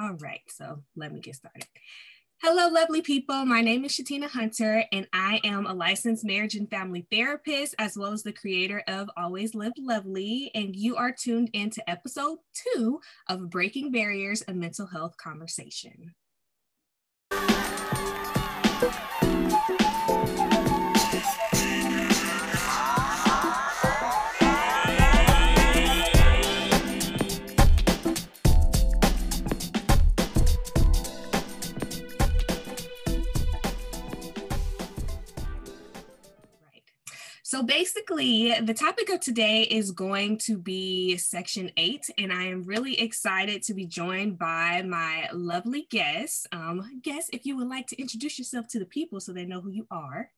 All right, so let me get started. Hello, lovely people. My name is Shatina Hunter, and I am a licensed marriage and family therapist, as well as the creator of Always Live Lovely. And you are tuned into episode two of Breaking Barriers, a mental health conversation. So basically, the topic of today is going to be Section 8, and I am really excited to be joined by my lovely guest. Um, guest, if you would like to introduce yourself to the people so they know who you are.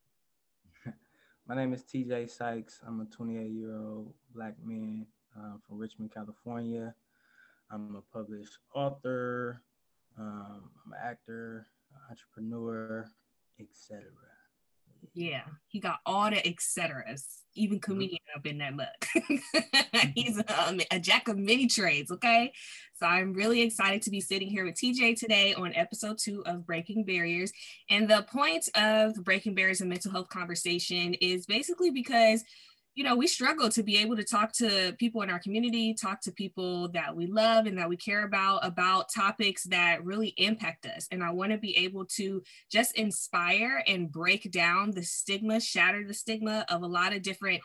My name is TJ Sykes. I'm a 28 year old black man uh, from Richmond, California. I'm a published author, um, I'm an actor, entrepreneur, etc yeah, he got all the etceteras, even mm-hmm. comedian mm-hmm. up in that mug. He's a, a jack of many trades. Okay, so I'm really excited to be sitting here with TJ today on episode two of Breaking Barriers. And the point of Breaking Barriers and Mental Health Conversation is basically because you know, we struggle to be able to talk to people in our community, talk to people that we love and that we care about, about topics that really impact us. And I want to be able to just inspire and break down the stigma, shatter the stigma of a lot of different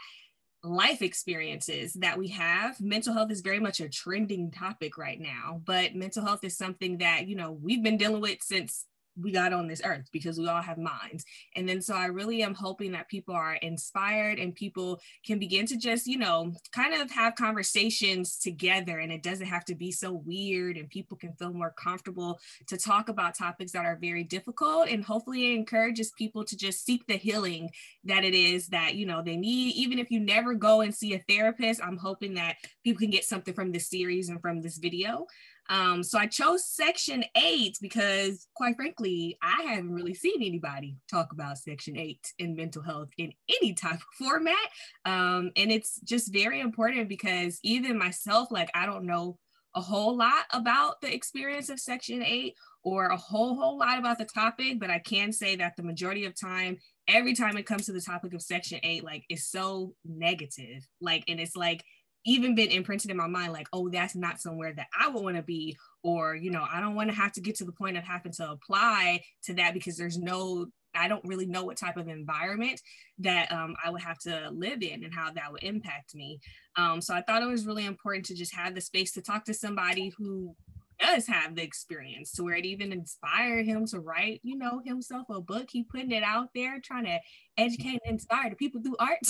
life experiences that we have. Mental health is very much a trending topic right now, but mental health is something that, you know, we've been dealing with since we got on this earth because we all have minds. And then so I really am hoping that people are inspired and people can begin to just, you know, kind of have conversations together and it doesn't have to be so weird and people can feel more comfortable to talk about topics that are very difficult and hopefully it encourages people to just seek the healing that it is that, you know, they need even if you never go and see a therapist, I'm hoping that people can get something from this series and from this video. Um, so I chose Section 8 because, quite frankly, I haven't really seen anybody talk about Section 8 in mental health in any type of format. Um, and it's just very important because even myself, like, I don't know a whole lot about the experience of Section 8 or a whole, whole lot about the topic, but I can say that the majority of time, every time it comes to the topic of Section 8, like, it's so negative. Like, and it's like, even been imprinted in my mind like oh that's not somewhere that i would want to be or you know i don't want to have to get to the point of having to apply to that because there's no i don't really know what type of environment that um, i would have to live in and how that would impact me um, so i thought it was really important to just have the space to talk to somebody who does have the experience to where it even inspired him to write, you know, himself a book. He putting it out there, trying to educate and inspire the people through art.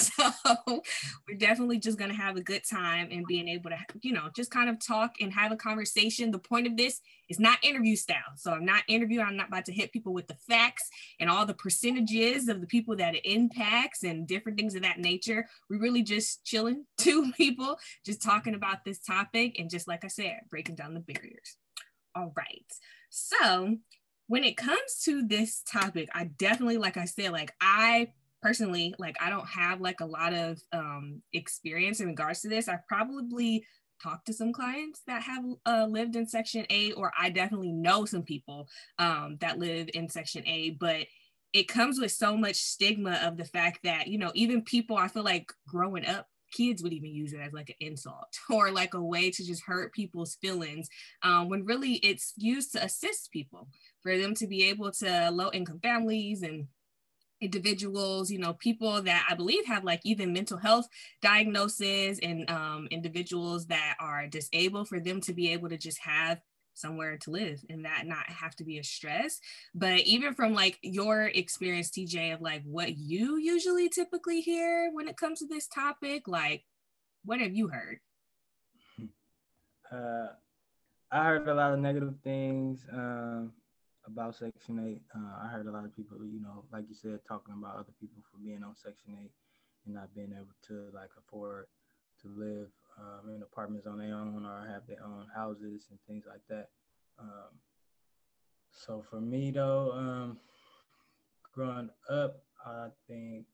So we're definitely just gonna have a good time and being able to, you know, just kind of talk and have a conversation. The point of this is not interview style. So I'm not interviewing, I'm not about to hit people with the facts and all the percentages of the people that it impacts and different things of that nature. We're really just chilling, two people, just talking about this topic and just like I said, breaking down the barriers. All right. So when it comes to this topic, I definitely, like I said, like I personally, like I don't have like a lot of um, experience in regards to this. I probably talked to some clients that have uh, lived in Section 8, or I definitely know some people um, that live in Section 8, but it comes with so much stigma of the fact that, you know, even people, I feel like growing up kids would even use it as like an insult or like a way to just hurt people's feelings um, when really it's used to assist people for them to be able to low income families and individuals you know people that i believe have like even mental health diagnoses and um, individuals that are disabled for them to be able to just have somewhere to live and that not have to be a stress. But even from like your experience, TJ, of like what you usually typically hear when it comes to this topic, like what have you heard? Uh, I heard a lot of negative things um, about Section 8. Uh, I heard a lot of people, you know, like you said, talking about other people for being on Section 8 and not being able to like afford to live um, in apartments on their own or have their own houses and things like that. Um, so for me though, um, growing up, I think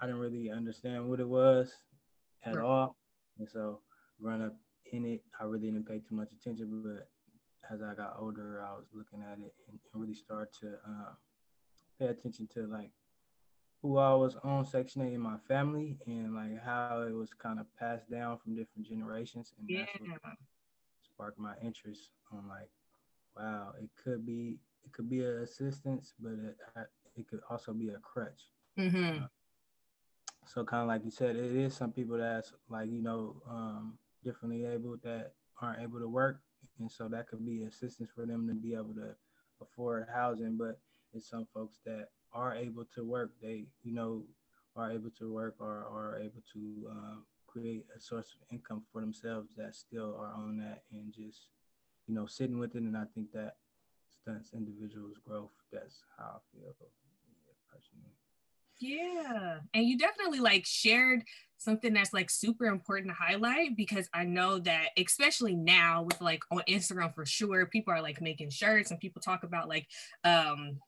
I didn't really understand what it was at all, and so growing up in it, I really didn't pay too much attention. But as I got older, I was looking at it and, and really start to uh, pay attention to like who I was on Section 8 in my family and like how it was kind of passed down from different generations. And yeah. that's what sparked my interest on like, wow, it could be it could be an assistance, but it it could also be a crutch. Mm-hmm. Uh, so kind of like you said, it is some people that's like you know um, differently able that aren't able to work, and so that could be assistance for them to be able to afford housing. But it's some folks that are able to work, they you know are able to work or are able to uh, create a source of income for themselves that still are on that and just you know sitting with it. And I think that stunts individuals' growth. That's how I feel personally. Yeah. And you definitely like shared something that's like super important to highlight because I know that especially now with like on Instagram for sure, people are like making shirts and people talk about like um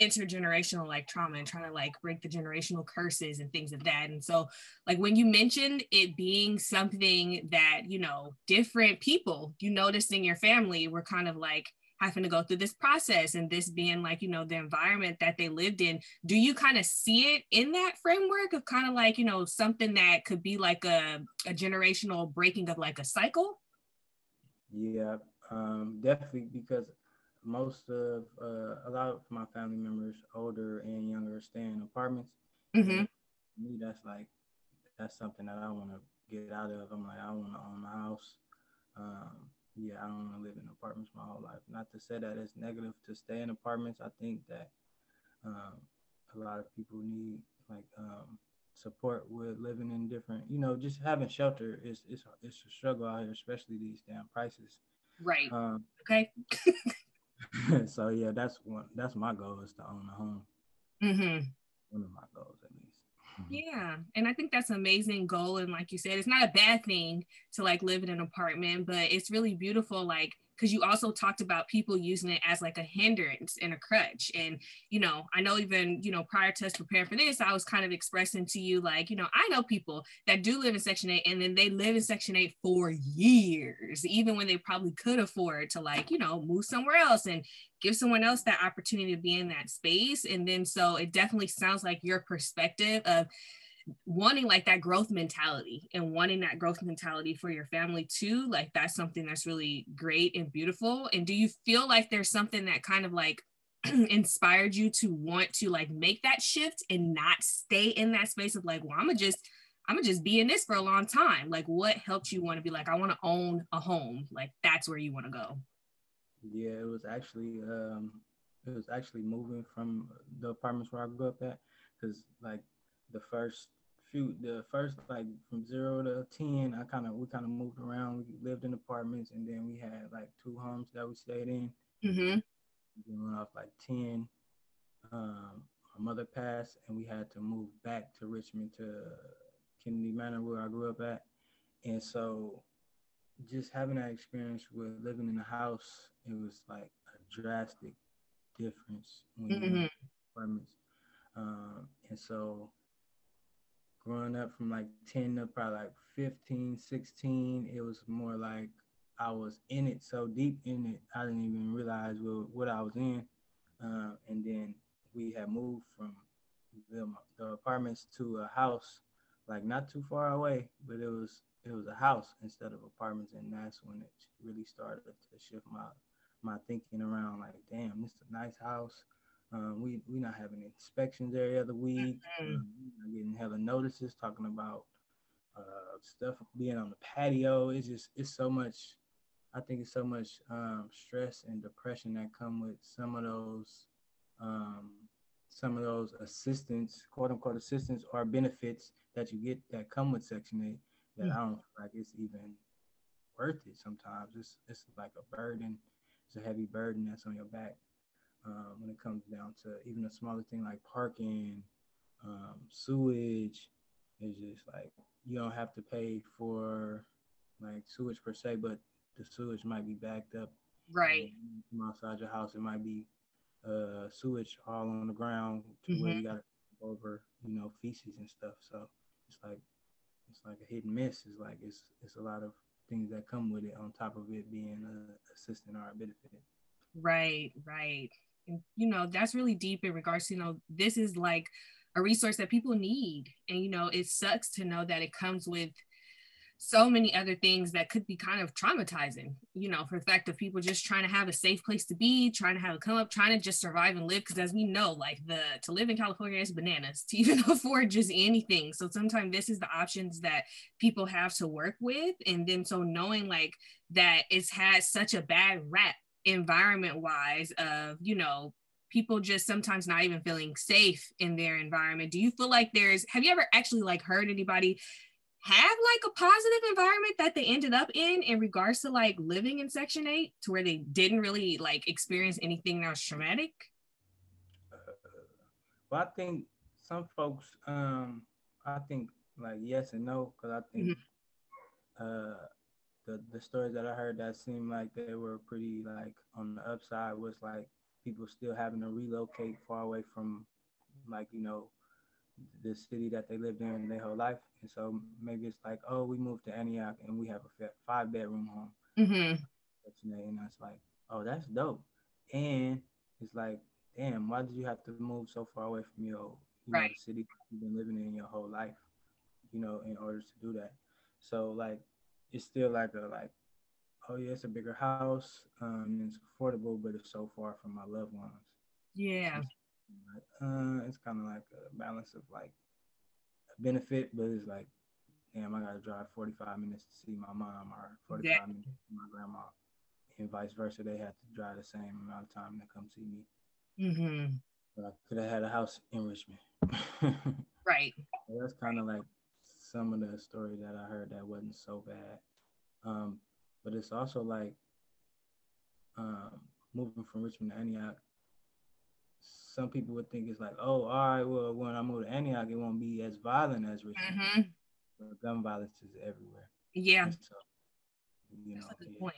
intergenerational like trauma and trying to like break the generational curses and things of that. And so like when you mentioned it being something that, you know, different people you noticed in your family were kind of like having to go through this process and this being like you know the environment that they lived in do you kind of see it in that framework of kind of like you know something that could be like a, a generational breaking of like a cycle? Yeah um, definitely because most of uh, a lot of my family members older and younger stay in apartments. Mm-hmm. me that's like that's something that i want to get out of. I'm like i want to own a house um, yeah, I don't want to live in apartments my whole life. Not to say that it's negative to stay in apartments. I think that um, a lot of people need like um, support with living in different, you know, just having shelter is is it's a struggle out here, especially these damn prices. Right. Um, okay. so yeah, that's one. That's my goal is to own a home. Mm-hmm. One of my goals, at least. Mm-hmm. Yeah. And I think that's an amazing goal. And like you said, it's not a bad thing to like live in an apartment, but it's really beautiful. Like, because you also talked about people using it as like a hindrance and a crutch. And, you know, I know even, you know, prior to us preparing for this, I was kind of expressing to you, like, you know, I know people that do live in Section 8 and then they live in Section 8 for years, even when they probably could afford to, like, you know, move somewhere else and give someone else that opportunity to be in that space. And then so it definitely sounds like your perspective of, wanting like that growth mentality and wanting that growth mentality for your family too like that's something that's really great and beautiful. And do you feel like there's something that kind of like inspired you to want to like make that shift and not stay in that space of like well i'm gonna just i'm gonna just be in this for a long time? Like what helped you want to be like i want to own a home? Like that's where you want to go. Yeah it was actually um it was actually moving from the apartments where i grew up at because like the first few the first like from zero to ten, I kind of we kind of moved around. We lived in apartments, and then we had like two homes that we stayed in. Mm-hmm. Then went off like ten. Um, my mother passed, and we had to move back to Richmond to Kennedy Manor, where I grew up at. And so, just having that experience with living in a house, it was like a drastic difference when mm-hmm. apartments. Um, and so growing up from like 10 to probably like 15, 16, it was more like I was in it so deep in it, I didn't even realize what, what I was in. Uh, and then we had moved from the, the apartments to a house, like not too far away, but it was it was a house instead of apartments, and that's when it really started to shift my my thinking around. Like, damn, this is a nice house. Um, we we not having inspections every other week. Mm-hmm. Um, getting hella notices talking about uh, stuff being on the patio. It's just it's so much. I think it's so much um, stress and depression that come with some of those um, some of those assistance, quote unquote assistance or benefits that you get that come with Section Eight. That mm-hmm. I don't feel like it's even worth it. Sometimes it's it's like a burden. It's a heavy burden that's on your back um, when it comes down to even a smaller thing like parking, um, sewage. It's just like you don't have to pay for like sewage per se, but the sewage might be backed up. Right. From outside your house, it might be uh, sewage all on the ground to mm-hmm. where you got to over, you know, feces and stuff. So it's like it's like a hit and miss. It's like it's it's a lot of things that come with it on top of it being a assistant or a benefit. Right, right. And, you know, that's really deep in regards to, you know, this is like a resource that people need. And, you know, it sucks to know that it comes with so many other things that could be kind of traumatizing, you know, for the fact of people just trying to have a safe place to be, trying to have a come up, trying to just survive and live. Cause as we know, like the to live in California is bananas to even afford just anything. So sometimes this is the options that people have to work with. And then so knowing like that it's had such a bad rap environment wise of, you know, people just sometimes not even feeling safe in their environment. Do you feel like there's have you ever actually like heard anybody have like a positive environment that they ended up in in regards to like living in section 8 to where they didn't really like experience anything that was traumatic uh, well i think some folks um i think like yes and no because i think mm-hmm. uh the the stories that i heard that seemed like they were pretty like on the upside was like people still having to relocate far away from like you know the city that they lived in their whole life. And so maybe it's like, oh, we moved to Antioch and we have a five bedroom home. Mm-hmm. And that's like, oh, that's dope. And it's like, damn, why did you have to move so far away from your you right. know, the city you've been living in your whole life, you know, in order to do that? So like, it's still like a like, oh yeah, it's a bigger house, um, it's affordable, but it's so far from my loved ones. Yeah. Uh, it's kind of like a balance of like a benefit, but it's like, damn, I gotta drive 45 minutes to see my mom or 45 yeah. minutes to see my grandma, and vice versa. They have to drive the same amount of time to come see me. Mm-hmm. But I could have had a house in Richmond. right. So that's kind of like some of the story that I heard that wasn't so bad. Um, but it's also like um, moving from Richmond to Antioch some people would think it's like, oh, all right, well, when I move to Antioch, it won't be as violent as Richmond. Mm-hmm. But gun violence is everywhere. Yeah. So, you That's know, a good yeah. point.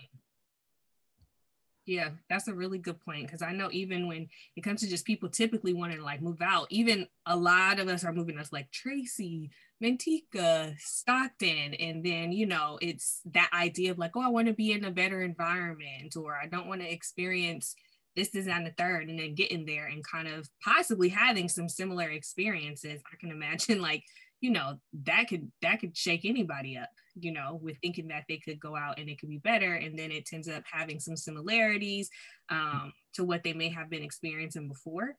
Yeah, that's a really good point because I know even when it comes to just people typically wanting to like move out, even a lot of us are moving us like Tracy, Manteca, Stockton, and then you know it's that idea of like, oh, I want to be in a better environment, or I don't want to experience this is on the third and then getting there and kind of possibly having some similar experiences i can imagine like you know that could that could shake anybody up you know with thinking that they could go out and it could be better. And then it ends up having some similarities um, to what they may have been experiencing before.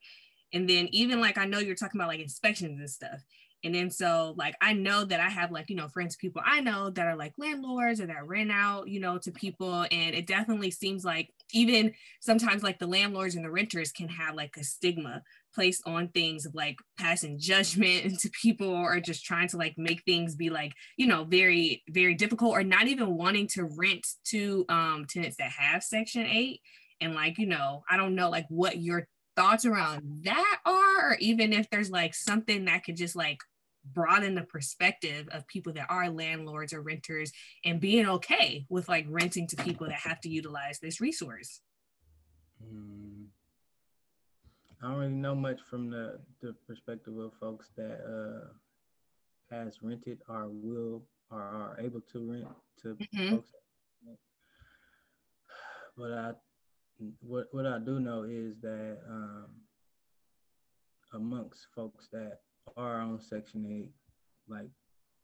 And then even like i know you're talking about like inspections and stuff. And then so like I know that I have like, you know, friends, people I know that are like landlords or that rent out, you know, to people. And it definitely seems like even sometimes like the landlords and the renters can have like a stigma placed on things of like passing judgment to people or just trying to like make things be like, you know, very, very difficult or not even wanting to rent to um tenants that have section eight. And like, you know, I don't know like what your thoughts around that are, or even if there's like something that could just like broaden the perspective of people that are landlords or renters and being okay with like renting to people that have to utilize this resource. Mm. I don't really know much from the, the perspective of folks that uh, has rented or will or are able to rent to mm-hmm. folks. But I what what I do know is that um, amongst folks that are on Section Eight, like,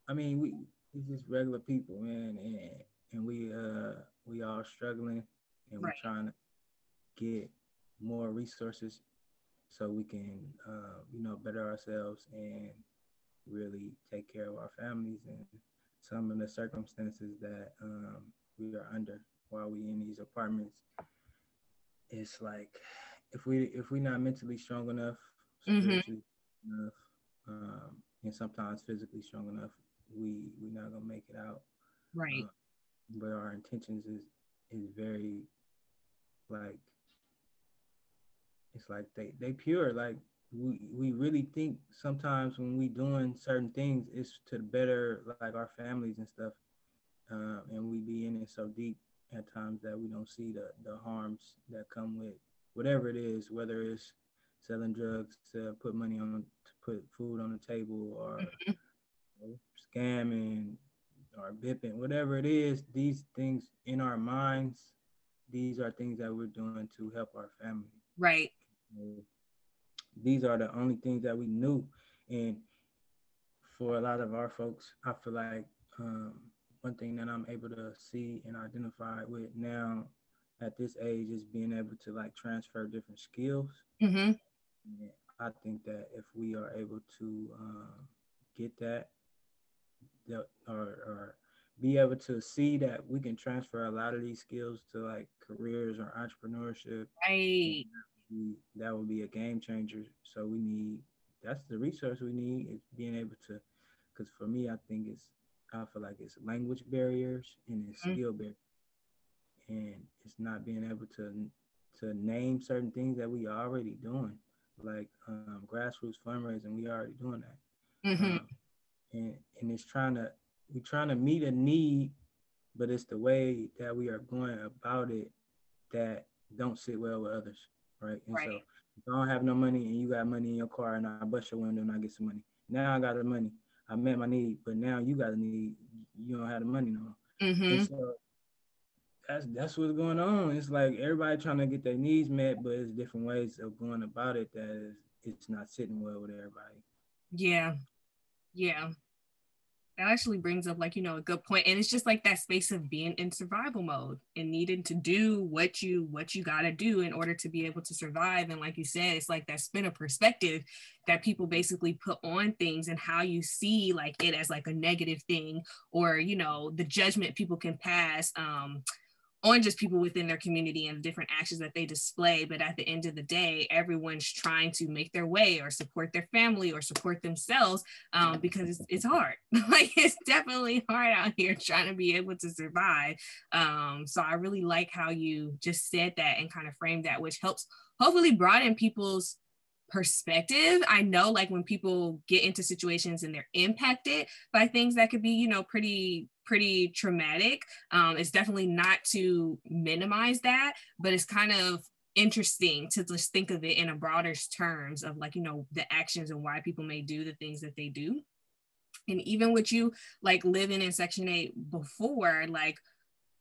I mean, we we just regular people, man, and and we uh we all struggling, and right. we're trying to get more resources so we can uh, you know better ourselves and really take care of our families and some of the circumstances that um, we are under while we in these apartments it's like if we if we're not mentally strong enough, mm-hmm. enough, um, and sometimes physically strong enough, we we're not gonna make it out. Right. Uh, but our intentions is is very like it's like they they pure like we we really think sometimes when we doing certain things it's to better like our families and stuff uh, and we be in it so deep at times that we don't see the the harms that come with whatever it is, whether it's selling drugs to put money on to put food on the table or mm-hmm. you know, scamming, or bipping, whatever it is, these things in our minds, these are things that we're doing to help our family. Right. These are the only things that we knew. And for a lot of our folks, I feel like um, one thing that I'm able to see and identify with now at this age is being able to like transfer different skills. Mm-hmm. I think that if we are able to um, get that, that or, or be able to see that we can transfer a lot of these skills to like careers or entrepreneurship, right? That would be a game changer. So we need that's the resource we need is being able to, because for me, I think it's I feel like it's language barriers and it's mm-hmm. skill barriers, and it's not being able to to name certain things that we are already doing, like um, grassroots fundraising. We already doing that, mm-hmm. um, and and it's trying to we're trying to meet a need, but it's the way that we are going about it that don't sit well with others, right? And right. so if I don't have no money and you got money in your car and I bust your window and I get some money. Now I got the money. I met my need, but now you got a need. You don't have the money no mm-hmm. So that's that's what's going on. It's like everybody trying to get their needs met, but it's different ways of going about it that is it's not sitting well with everybody. Yeah. Yeah that actually brings up like you know a good point and it's just like that space of being in survival mode and needing to do what you what you got to do in order to be able to survive and like you said it's like that spin of perspective that people basically put on things and how you see like it as like a negative thing or you know the judgment people can pass um on just people within their community and the different actions that they display. But at the end of the day, everyone's trying to make their way or support their family or support themselves um, because it's, it's hard. like it's definitely hard out here trying to be able to survive. Um, so I really like how you just said that and kind of framed that, which helps hopefully broaden people's perspective. I know like when people get into situations and they're impacted by things that could be, you know, pretty pretty traumatic. Um, it's definitely not to minimize that, but it's kind of interesting to just think of it in a broader terms of like, you know, the actions and why people may do the things that they do. And even with you like living in Section 8 before, like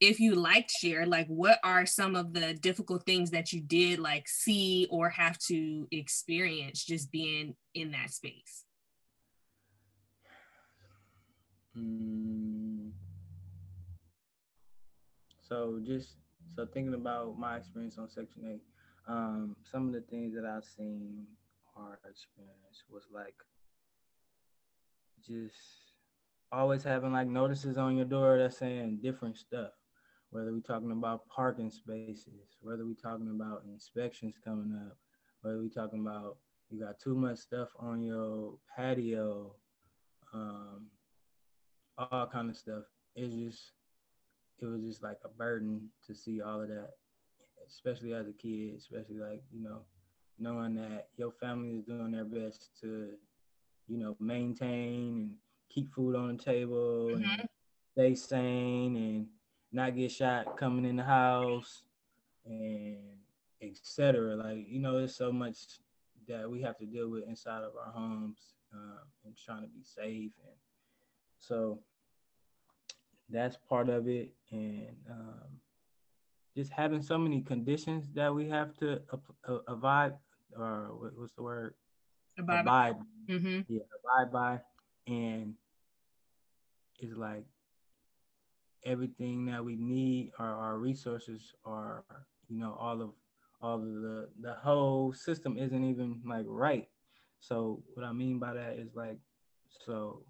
if you liked share like what are some of the difficult things that you did like see or have to experience just being in that space mm. So just so thinking about my experience on section 8 um, some of the things that i've seen or experienced was like just always having like notices on your door that's saying different stuff whether we're talking about parking spaces, whether we're talking about inspections coming up, whether we're talking about you got too much stuff on your patio, um, all kind of stuff. It's just, it was just like a burden to see all of that, especially as a kid, especially like, you know, knowing that your family is doing their best to, you know, maintain and keep food on the table mm-hmm. and stay sane and not get shot coming in the house and etc. Like you know, there's so much that we have to deal with inside of our homes um, and trying to be safe, and so that's part of it. And um, just having so many conditions that we have to uh, abide, or what's the word? Abide. abide. Mm-hmm. Yeah, abide by, and it's like everything that we need our, our resources are you know all of all of the the whole system isn't even like right so what i mean by that is like so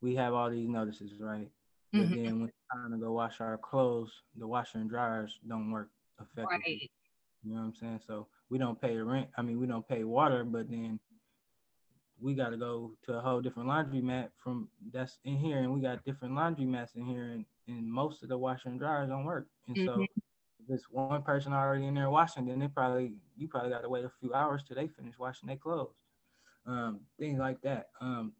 we have all these notices right mm-hmm. but then when it's time to go wash our clothes the washer and dryers don't work effectively right. you know what i'm saying so we don't pay rent i mean we don't pay water but then we got to go to a whole different laundry mat from that's in here and we got different laundry mats in here and and most of the washer and dryers don't work. And mm-hmm. so if it's one person already in there washing, then they probably you probably got to wait a few hours till they finish washing their clothes. Um, things like that. Um,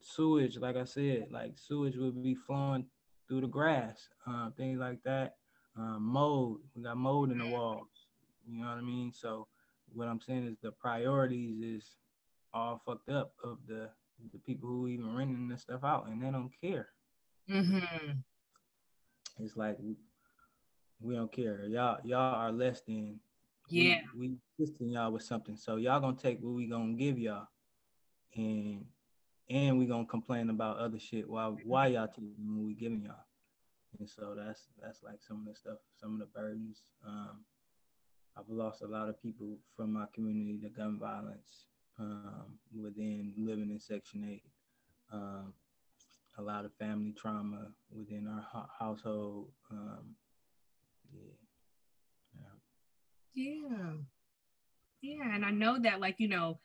sewage, like I said, like sewage would be flowing through the grass. Uh, things like that. Um, mold, we got mold in the walls. You know what I mean? So what I'm saying is the priorities is all fucked up of the the people who even renting this stuff out and they don't care. mm-hmm. it's like we, we don't care. Y'all y'all are less than. Yeah. We, we assisting y'all with something, so y'all gonna take what we gonna give y'all, and and we gonna complain about other shit while why y'all taking what we giving y'all. And so that's that's like some of the stuff, some of the burdens. Um, I've lost a lot of people from my community to gun violence um, within living in Section 8. Um, a lot of family trauma within our ha- household. Um, yeah. Yeah. Yeah. And I know that, like, you know,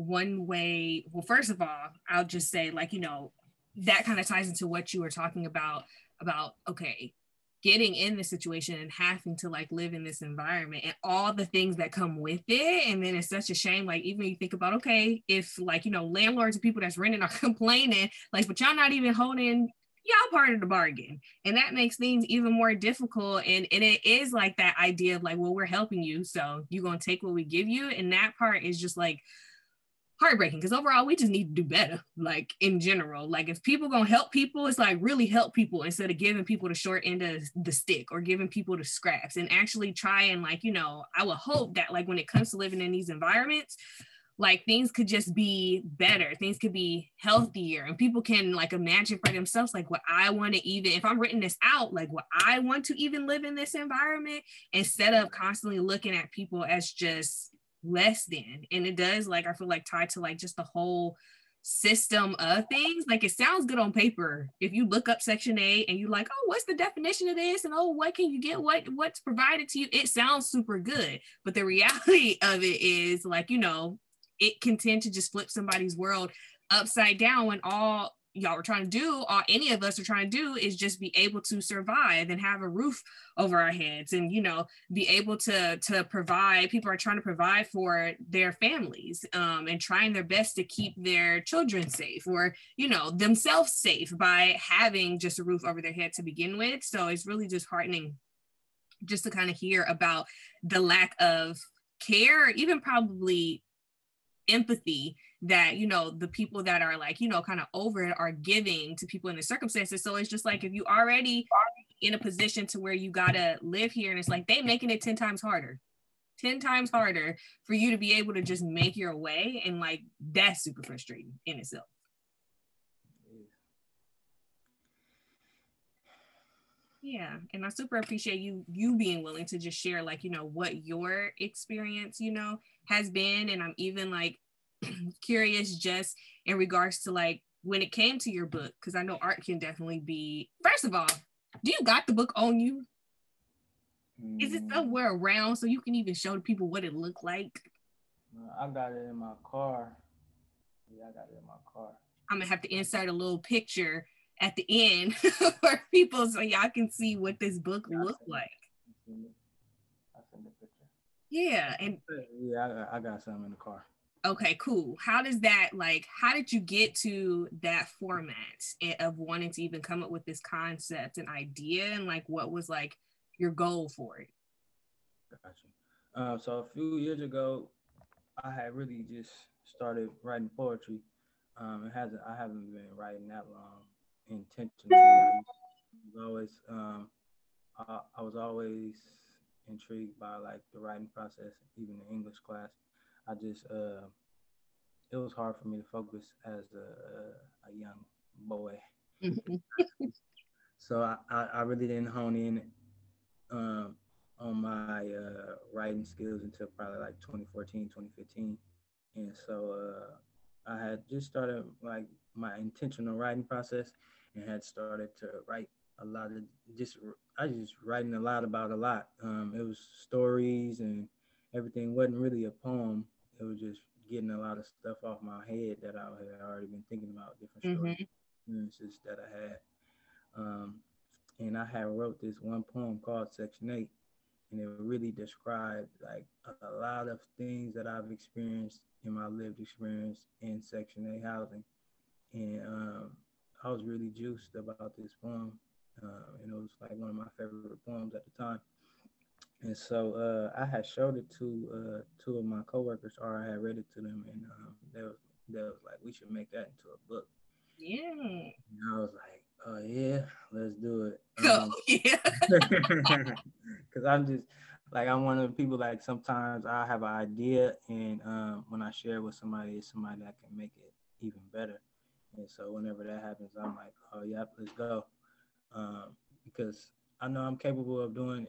one way, well, first of all, I'll just say, like, you know, that kind of ties into what you were talking about about okay getting in the situation and having to like live in this environment and all the things that come with it. And then it's such a shame like even you think about okay if like you know landlords and people that's renting are complaining like but y'all not even holding y'all part of the bargain. And that makes things even more difficult. And, and it is like that idea of like well we're helping you so you're to take what we give you. And that part is just like heartbreaking because overall we just need to do better like in general. Like if people gonna help people it's like really help people instead of giving people the short end of the stick or giving people the scraps and actually try and like you know i would hope that like when it comes to living in these environments like things could just be better things could be healthier and people can like imagine for themselves like what i want to even if i'm written this out like what i want to even live in this environment instead of constantly looking at people as just less than. And it does like i feel like tied to like just the whole system of things. Like it sounds good on paper. If you look up section 8 and you're like oh what's the definition of this? And oh what can you get? What what's provided to you? It sounds super good. But the reality of it is like you know it can tend to just flip somebody's world upside down when all y'all are trying to do, or any of us are trying to do, is just be able to survive and have a roof over our heads, and you know, be able to to provide. People are trying to provide for their families, um, and trying their best to keep their children safe, or you know, themselves safe by having just a roof over their head to begin with. So it's really disheartening just to kind of hear about the lack of care, even probably empathy that you know the people that are like you know kind of over it are giving to people in the circumstances. So it's just like if you already in a position to where you gotta live here and it's like they making it 10 times harder 10 times harder for you to be able to just make your way and like that's super frustrating in itself. Yeah and i super appreciate you you being willing to just share like you know what your experience you know has been and i'm even like curious just in regards to like when it came to your book because i know art can definitely be first of all do you got the book on you? Mm. is it mm. somewhere around so you can even show the people what it looked like? I got it in my car. Yeah i got it in my car. I'm gonna have to insert a little picture at the end for people so y'all can see what this book yeah, looked like. I send the picture. yeah and yeah I, I got some in the car okay cool. How does that like how did you get to that format of wanting to even come up with this concept and idea and like what was like your goal for it? Gotcha. Uh, so a few years ago i had really just started writing poetry. Um, it hasn't i haven't been writing that long intentionally. I always um, I, I was always intrigued by like the writing process even in english class I just uh, it was hard for me to focus as a, a young boy. So I, I, I, really didn't hone in um, on my uh, writing skills until probably like 2014, 2015. And so uh, I had just started like my intentional writing process and had started to write a lot of just I just writing a lot about a lot. Um, it was stories and everything wasn't really a poem it was just getting a lot of stuff off my head that I had already been thinking about different mm-hmm. experiences that I had. Um, and I had wrote this one poem called Section 8, and it really described like a, lot of things that I've experienced in my lived experience in Section 8 housing. And um, I was really juiced about this poem. Uh, and it was like one of my favorite poems at the time. And so uh, I had showed it to uh, two of my coworkers, or I had read it to them, and um, they was they was like, "We should make that into a book." Yeah. And I was like, Oh yeah, let's do it. Go, um, yeah. Because I'm just like I'm one of the people. Like sometimes I have an idea, and um, when I share it with somebody, it's somebody that can make it even better. And so whenever that happens, I'm like, oh yeah, let's go. Um, because I know I'm capable of doing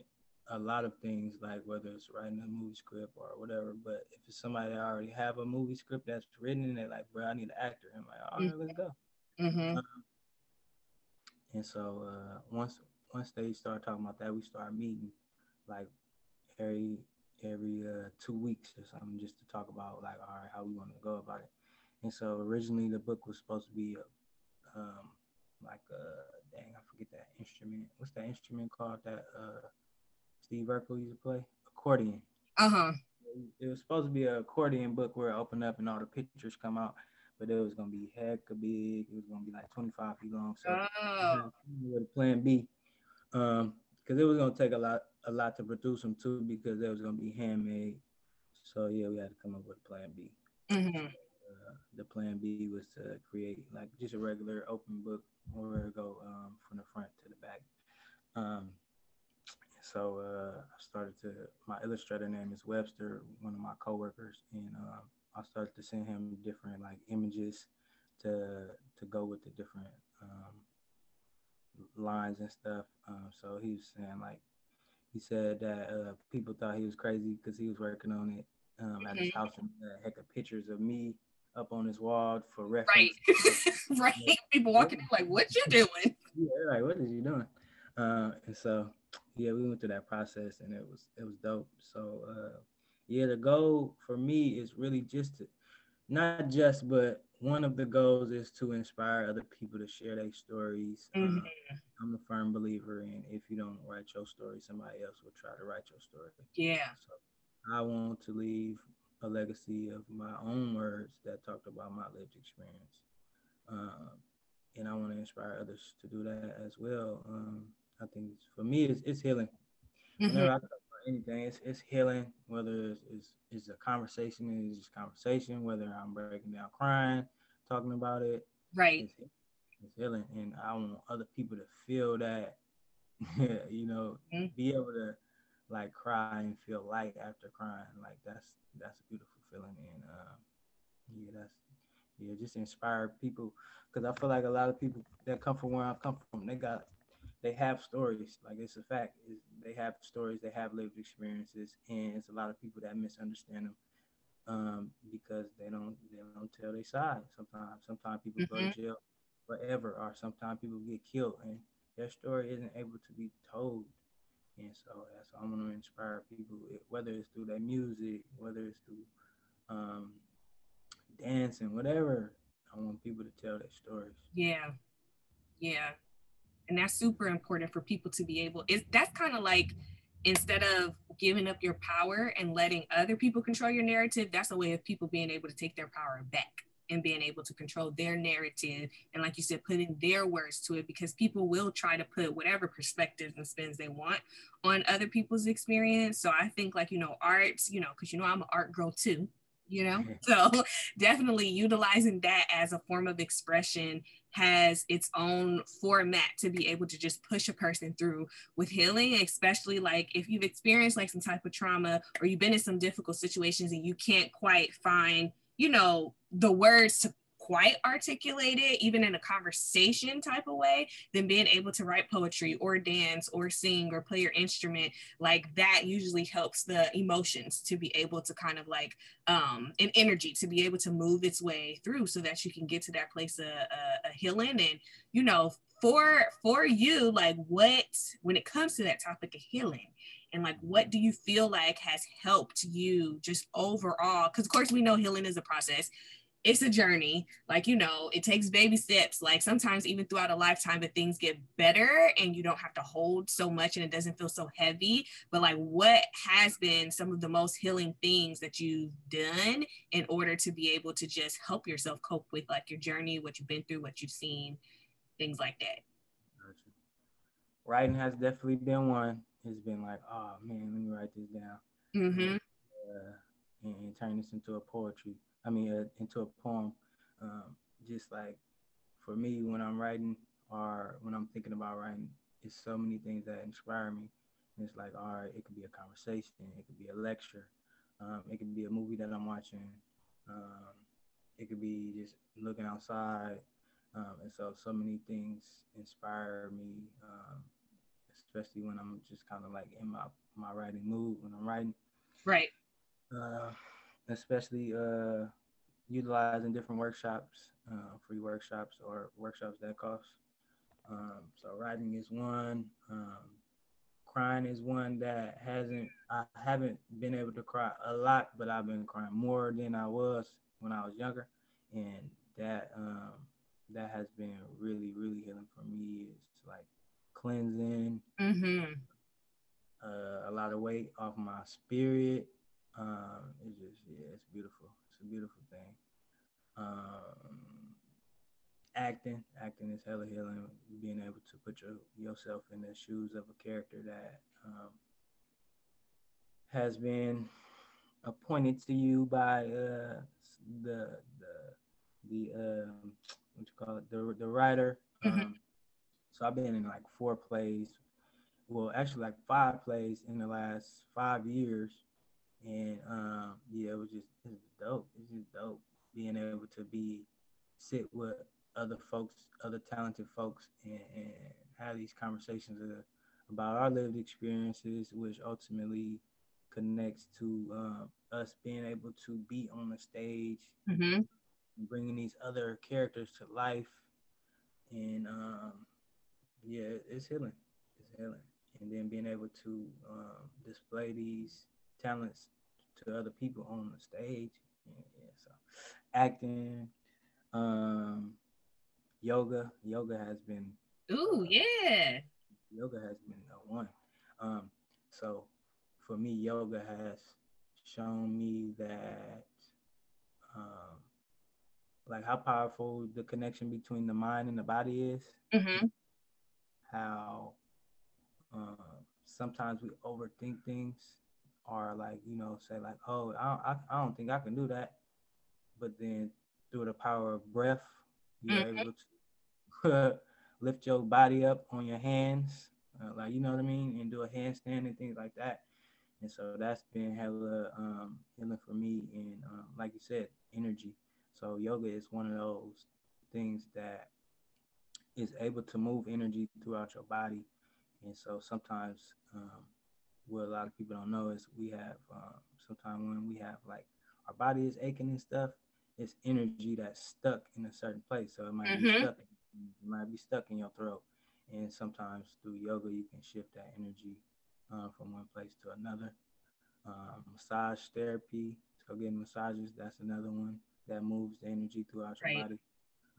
a lot of things, like whether it's writing a movie script or whatever. But if it's somebody that already have a movie script that's written, and they're like, bro, I need an actor. I'm like, all right, let's go. Mm-hmm. Um, and so uh, once once they start talking about that, we start meeting like every every uh, two weeks or something just to talk about like all right how we want to go about it. And so originally the book was supposed to be a, um, like a dang I forget that instrument. What's that instrument called that uh, Steve Urkel used to play? Accordion. Uh huh. It was supposed to be an accordion book where it opened up and all the pictures come out but it was gonna be hecka big. It was gonna be like 25 feet long. So oh. with plan B, um, because it was gonna take a lot, a lot to produce them too, because it was gonna be handmade. So yeah, we had to come up with a plan B. Mm-hmm. Uh, the plan B was to create like just a regular open book where it go um, from the front to the back. Um, so uh, I started to my illustrator name is Webster, one of my coworkers, and um, I started to send him different like images to to go with the different um, lines and stuff. Um, so he was saying like he said that uh, people thought he was crazy because he was working on it um, at his mm-hmm. house and uh, heck of pictures of me up on his wall for reference. Right, right. People walking in like, "What you doing?" Yeah, like, "What is you doing?" Uh, and so, yeah, we went through that process, and it was it was dope. So, uh, yeah, the goal for me is really just to, not just, but one of the goals is to inspire other people to share their stories. Mm-hmm. Um, I'm a firm believer in if you don't write your story, somebody else will try to write your story. Yeah. So I want to leave a legacy of my own words that talked about my lived experience. Um, and I want to inspire others to do that as well. Um, I think for me, it's, it's healing. Mm-hmm. Whenever I anything. It's, it's healing, whether it's, it's, it's a conversation, it's just conversation, whether I'm breaking down crying, talking about it. Right. It's, it's healing. And I want other people to feel that, you know, mm-hmm. be able to like cry and feel light after crying. Like that's, that's a beautiful feeling. And uh, yeah, that's, yeah, just inspire people. Cause I feel like a lot of people that come from where I come from, they got they have stories. Like it's a fact. It's, they have stories. They have lived experiences, and it's a lot of people that misunderstand them um, because they don't they don't tell their side. Sometimes sometimes people mm-hmm. go to mm-hmm. jail forever, or sometimes people get killed, and their story isn't able to be told. And so that's I want to inspire people, whether it's through their music, whether it's through um, dancing, whatever. I want people to tell their stories. Yeah, yeah and that's super important for people to be able is that's kind of like instead of giving up your power and letting other people control your narrative that's a way of people being able to take their power back and being able to control their narrative and like you said putting their words to it because people will try to put whatever perspectives and spins they want on other people's experience. So i think like you know arts you know because you know i'm an art girl too you know? So definitely utilizing that as a form of expression has its own format to be able to just push a person through with healing especially like if you've experienced like some type of trauma or you've been in some difficult situations and you can't quite find you know the words to quite articulate it, even in a conversation type of way, then being able to write poetry or dance or sing or play your instrument, like that usually helps the emotions to be able to kind of like, um, an energy to be able to move its way through so that you can get to that place of uh, healing. And, you know, for for you like what when it comes to that topic of healing and like what do you feel like has helped you just overall because of course we know healing is a process it's a journey. Like, you know, it takes baby steps. Like sometimes even throughout a lifetime, but things get better and you don't have to hold so much and it doesn't feel so heavy. But like what has been some of the most healing things that you've done in order to be able to just help yourself cope with like your journey, what you've been through, what you've seen, things like that. Writing has definitely been one. It's been like, oh man, let me write this down. Mm-hmm. Uh, and, and turn this into a poetry I mean, uh, into a poem. Um, just like for me, when I'm writing or when I'm thinking about writing, it's so many things that inspire me. And it's like, all right, it could be a conversation, it could be a lecture, um, it could be a movie that I'm watching, um, it could be just looking outside. Um, and so, so many things inspire me, um, especially when I'm just kind of like in my, my writing mood when I'm writing. Right. Uh, especially uh, utilizing different workshops, uh, free workshops or workshops that cost. Um, so writing is one. Um, crying is one that hasn't I haven't been able to cry a lot, but I've been crying more than I was when I was younger, and that um, that has been really really healing for me. It's like cleansing. Mm-hmm. Uh, a lot of weight off my spirit. Um, it's just yeah, it's beautiful. It's a beautiful thing. Um, acting, acting is hella healing. Being able to put your yourself in the shoes of a character that um, has been appointed to you by uh, the the the um, what you call it the the writer. Um, so I've been in like four plays, well actually like five plays in the last five years, and um, yeah, it was just dope. It's just dope being able to be sit with other folks, other talented folks, and, and have these conversations about our lived experiences, which ultimately connects to um, us being able to be on the stage, Mm-hmm. bringing these other characters to life, and um, yeah, it's healing. It's healing, and then being able to um, display these talents to other people on the stage. Yeah, yeah, so acting, um, yoga. Yoga has been Ooh, yeah. yoga has been the one. Um, so for me, yoga has shown me that um, like how powerful the connection between the mind and the body is. Mm-hmm. How um, sometimes we overthink things, or like you know say like, oh, I don't, I, I don't think I can do that, but then through the power of breath, you're Mhm. able to lift your body up on your hands, uh, like you know what I mean, and do a handstand and things like that. And so that's been hella um, healing for me, and um, like you said, energy. So yoga is one of those things that is able to move energy throughout your body. And so sometimes um, what a lot of people don't know is we have um, sometimes when we have like our body is aching and stuff, it's energy that's stuck in a certain place. So it might be Mhm. stuck, it might be stuck in your throat. And sometimes through yoga, you can shift that energy uh, from one place to another. Um, massage therapy, so getting massages, that's another one that moves the energy throughout your Right. body.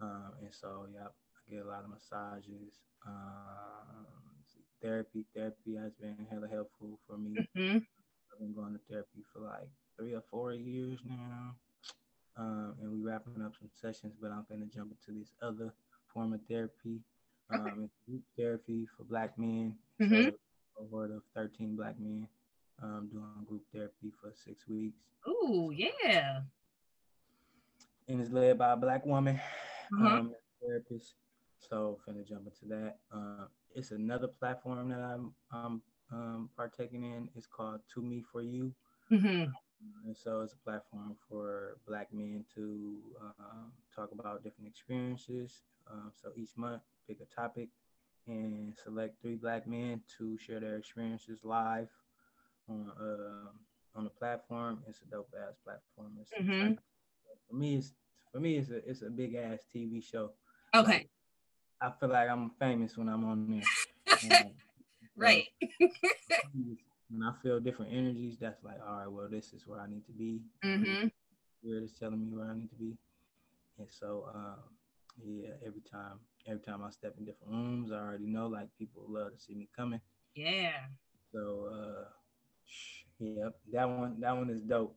Um, and so, yeah, I get a lot of massages. Um, therapy, therapy has been hella helpful for me. Mm-hmm. I've been going to therapy for like three or four years now. Um, and we're wrapping up some sessions, but I'm gonna jump into this other form of therapy. Um, it's group therapy for black men. Mhm. So a cohort of 13 black men um, doing group therapy for six weeks. Ooh, yeah. And it's led by a black woman Uh-huh. um, therapist. So finna jump into that. Uh, it's another platform that I'm, I'm um, partaking in. It's called To Me For You. Mm-hmm. And so it's a platform for Black men to um, talk about different experiences. Um, so each month, pick a topic and select three Black men to share their experiences live on um on the platform. It's a dope ass platform. Mhm. like- for me, it's for me, it's a it's a big ass TV show. Okay. Like, I feel like I'm famous when I'm on there. Um, right. when I feel different energies, that's like, all right, well, this is where I need to be. Mm-hmm. Spirit is telling me where I need to be. And so, um, yeah, every time, every time I step in different rooms, I already know like people love to see me coming. Yeah. So, uh, yep, that one, that one is dope.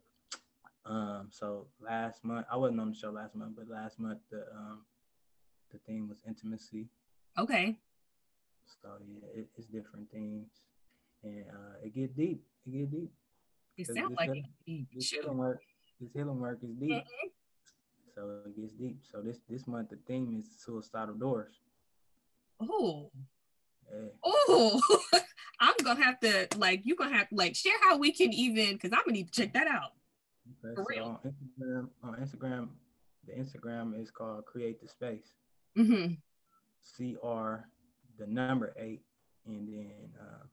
Um, so last month, I wasn't on the show last month, but last month the um, the theme was intimacy. Okay. So yeah, it, it's different themes, and uh, it get deep. It get deep. It sounds like heal- it. This healing work, this healing work is deep. Mhm. So it gets deep. So this this month the theme is suicidal doors. Oh. Oh, I'm gonna have to like you gonna have to like share how we can even because I'm gonna need to check that out. Okay, For so real. On Instagram, on Instagram, the Instagram is called Create the Space. Mm-hmm. C R the number eight and then uh,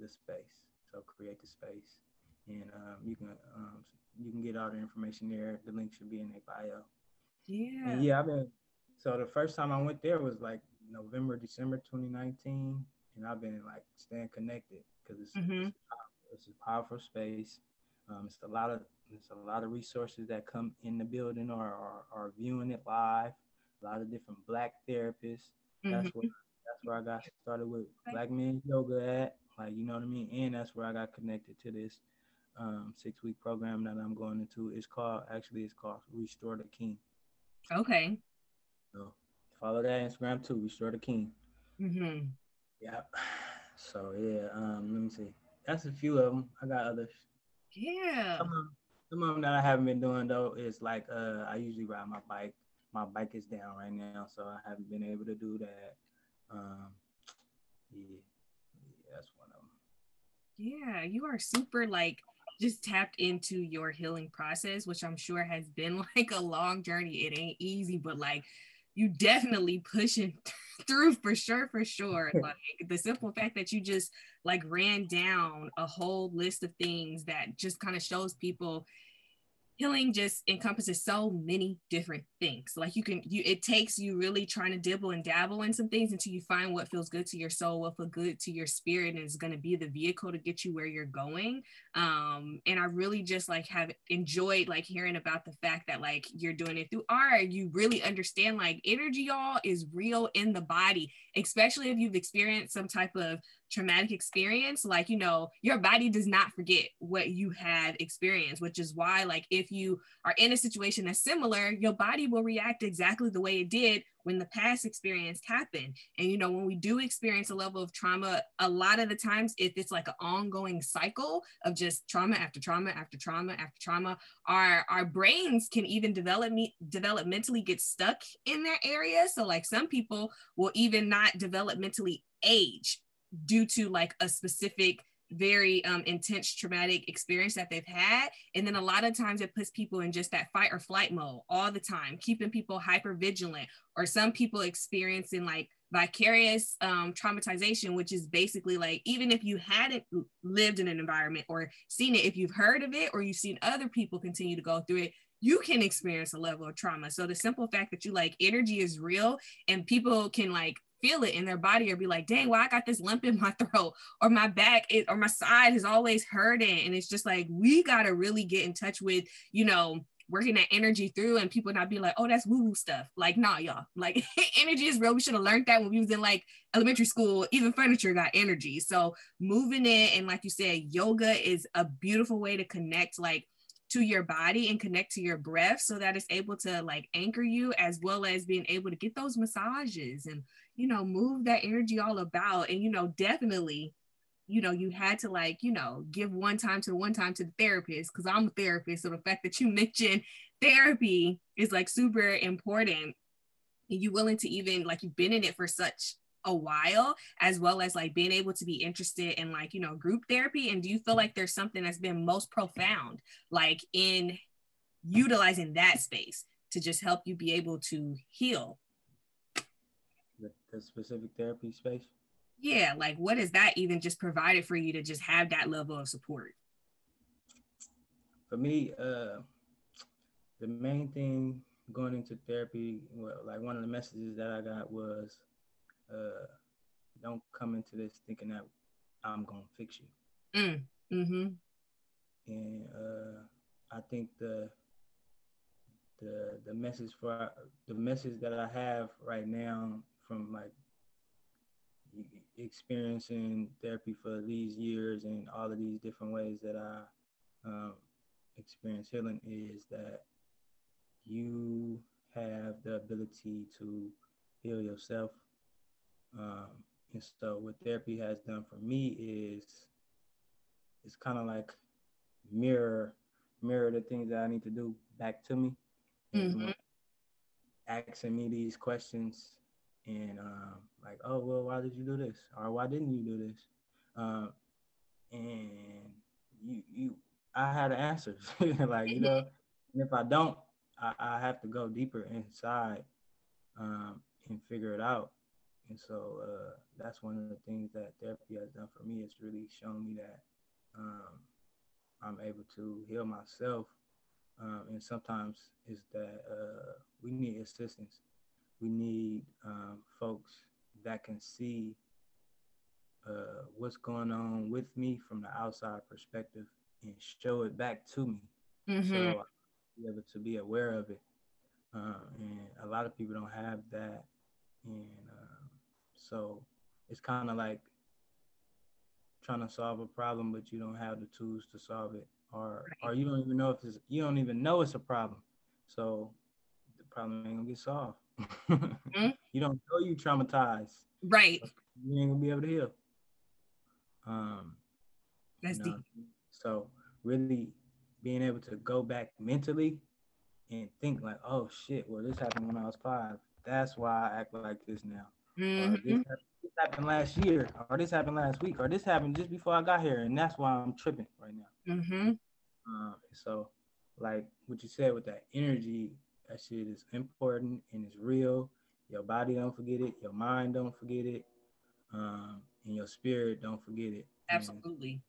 the space. So create the space, and um, you can um, you can get all the information there. The link should be in their bio. Yeah. And yeah, I've been. So the first time I went there was like November, December 2019, and I've been like staying connected because it's, mm-hmm. it's, it's, a powerful space. Um, it's a lot of it's a lot of resources that come in the building or are, viewing it live. A lot of different Black therapists. Mm-hmm. That's where that's where I got started with Black Men Yoga at. Like you know what I mean, and that's where I got connected to this um, six week program that I'm going into. It's called actually it's called Restore the King. Okay. So follow that Instagram too, Restore the King. Mm-hmm. Yeah. So yeah, um, let me see. That's a few of them. I got others. Yeah. Some of, some of them that I haven't been doing though is like uh, I usually ride my bike. My bike is down right now, so I haven't been able to do that. Um, yeah, yeah, that's one of them. Yeah, you are super like just tapped into your healing process, which I'm sure has been like a long journey. It ain't easy, but like you definitely pushing through for sure, for sure. like the simple fact that you just like ran down a whole list of things that just kind of shows people healing just encompasses so many different things. Like you can you it takes you really trying to dibble and dabble in some things until you find what feels good to your soul what feels good to your spirit and is going to be the vehicle to get you where you're going. Um and i really just like have enjoyed like hearing about the fact that like you're doing it through art. You really understand like energy y'all is real in the body especially if you've experienced some type of traumatic experience like you know your body does not forget what you have experienced which is why like if you are in a situation that's similar your body will react exactly the way it did when the past experience happened. And you know when we do experience a level of trauma a lot of the times if it's like an ongoing cycle of just trauma after trauma after trauma after trauma our our brains can even develop me developmentally get stuck in that area. So like some people will even not developmentally age due to like a specific very um, intense traumatic experience that they've had. And then a lot of times it puts people in just that fight or flight mode all the time, keeping people hyper vigilant, or some people experiencing like vicarious um, traumatization, which is basically like even if you hadn't lived in an environment or seen it, if you've heard of it or you've seen other people continue to go through it, you can experience a level of trauma. So the simple fact that you like energy is real and people can like feel it in their body or be like, dang, why well, I got this lump in my throat or my back is, or my side is always hurting. And it's just like, we got to really get in touch with, you know, working that energy through and people not be like, oh, that's woo woo stuff. Like, nah, y'all. Like, energy is real. We should have learned that when we was in like elementary school. Even furniture got energy. So moving it and like you said, yoga is a beautiful way to connect. Like to your body and connect to your breath so that it's able to like anchor you as well as being able to get those massages and you know move that energy all about. And you know definitely you know you had to like you know give one time to the one time to the therapist because i'm a therapist. So the fact that you mentioned therapy is like super important. And you willing to even like you've been in it for such a while as well as like being able to be interested in like you know group therapy. And do you feel like there's something that's been most profound like in utilizing that space to just help you be able to heal the, specific therapy space yeah like what is that even just provided for you to just have that level of support for me uh the main thing going into therapy well, like one of the messages that i got was uh, don't come into this thinking that I'm gonna fix you. Mm. Mm-hmm. And uh, I think the the the message for the message that I have right now from like experiencing therapy for these years and all of these different ways that I um, experience healing is that you have the ability to heal yourself um, and so what therapy has done for me is it's kind of like mirror mirror the things that I need to do back to me. Mm-hmm. Asking me these questions and um, like, oh well, why did you do this, or why didn't you do this? Um, and you you I had answers, like you know, and if I don't, I, I have to go deeper inside um, and figure it out. And so uh, that's one of the things that therapy has done for me. It's really shown me that um, I'm able to heal myself. Um, and sometimes it's that uh, we need assistance. We need um, folks that can see uh, what's going on with me from the outside perspective and show it back to me. Mm-hmm. So I be able to be aware of it. Uh, and a lot of people don't have that. And uh, so it's kind of like trying to solve a problem, but you don't have the tools to solve it, or right. or you don't even know if it's you don't even know it's a problem. So the problem ain't gonna get solved. Mm-hmm. You don't know you traumatized. Right. You ain't gonna be able to heal. Um, That's you know, deep. So really being able to go back mentally and think like, oh shit, well this happened when I was five. That's why I act like this now. Mm-hmm. This, happened, this, happened, last year, or this happened last week, or this happened just before I got here, and that's why I'm tripping right now. Mm-hmm. Um, so, like what you said with that energy, that shit is important and it's real. Your body don't forget it, your mind don't forget it, um, and your spirit don't forget it. Absolutely. And,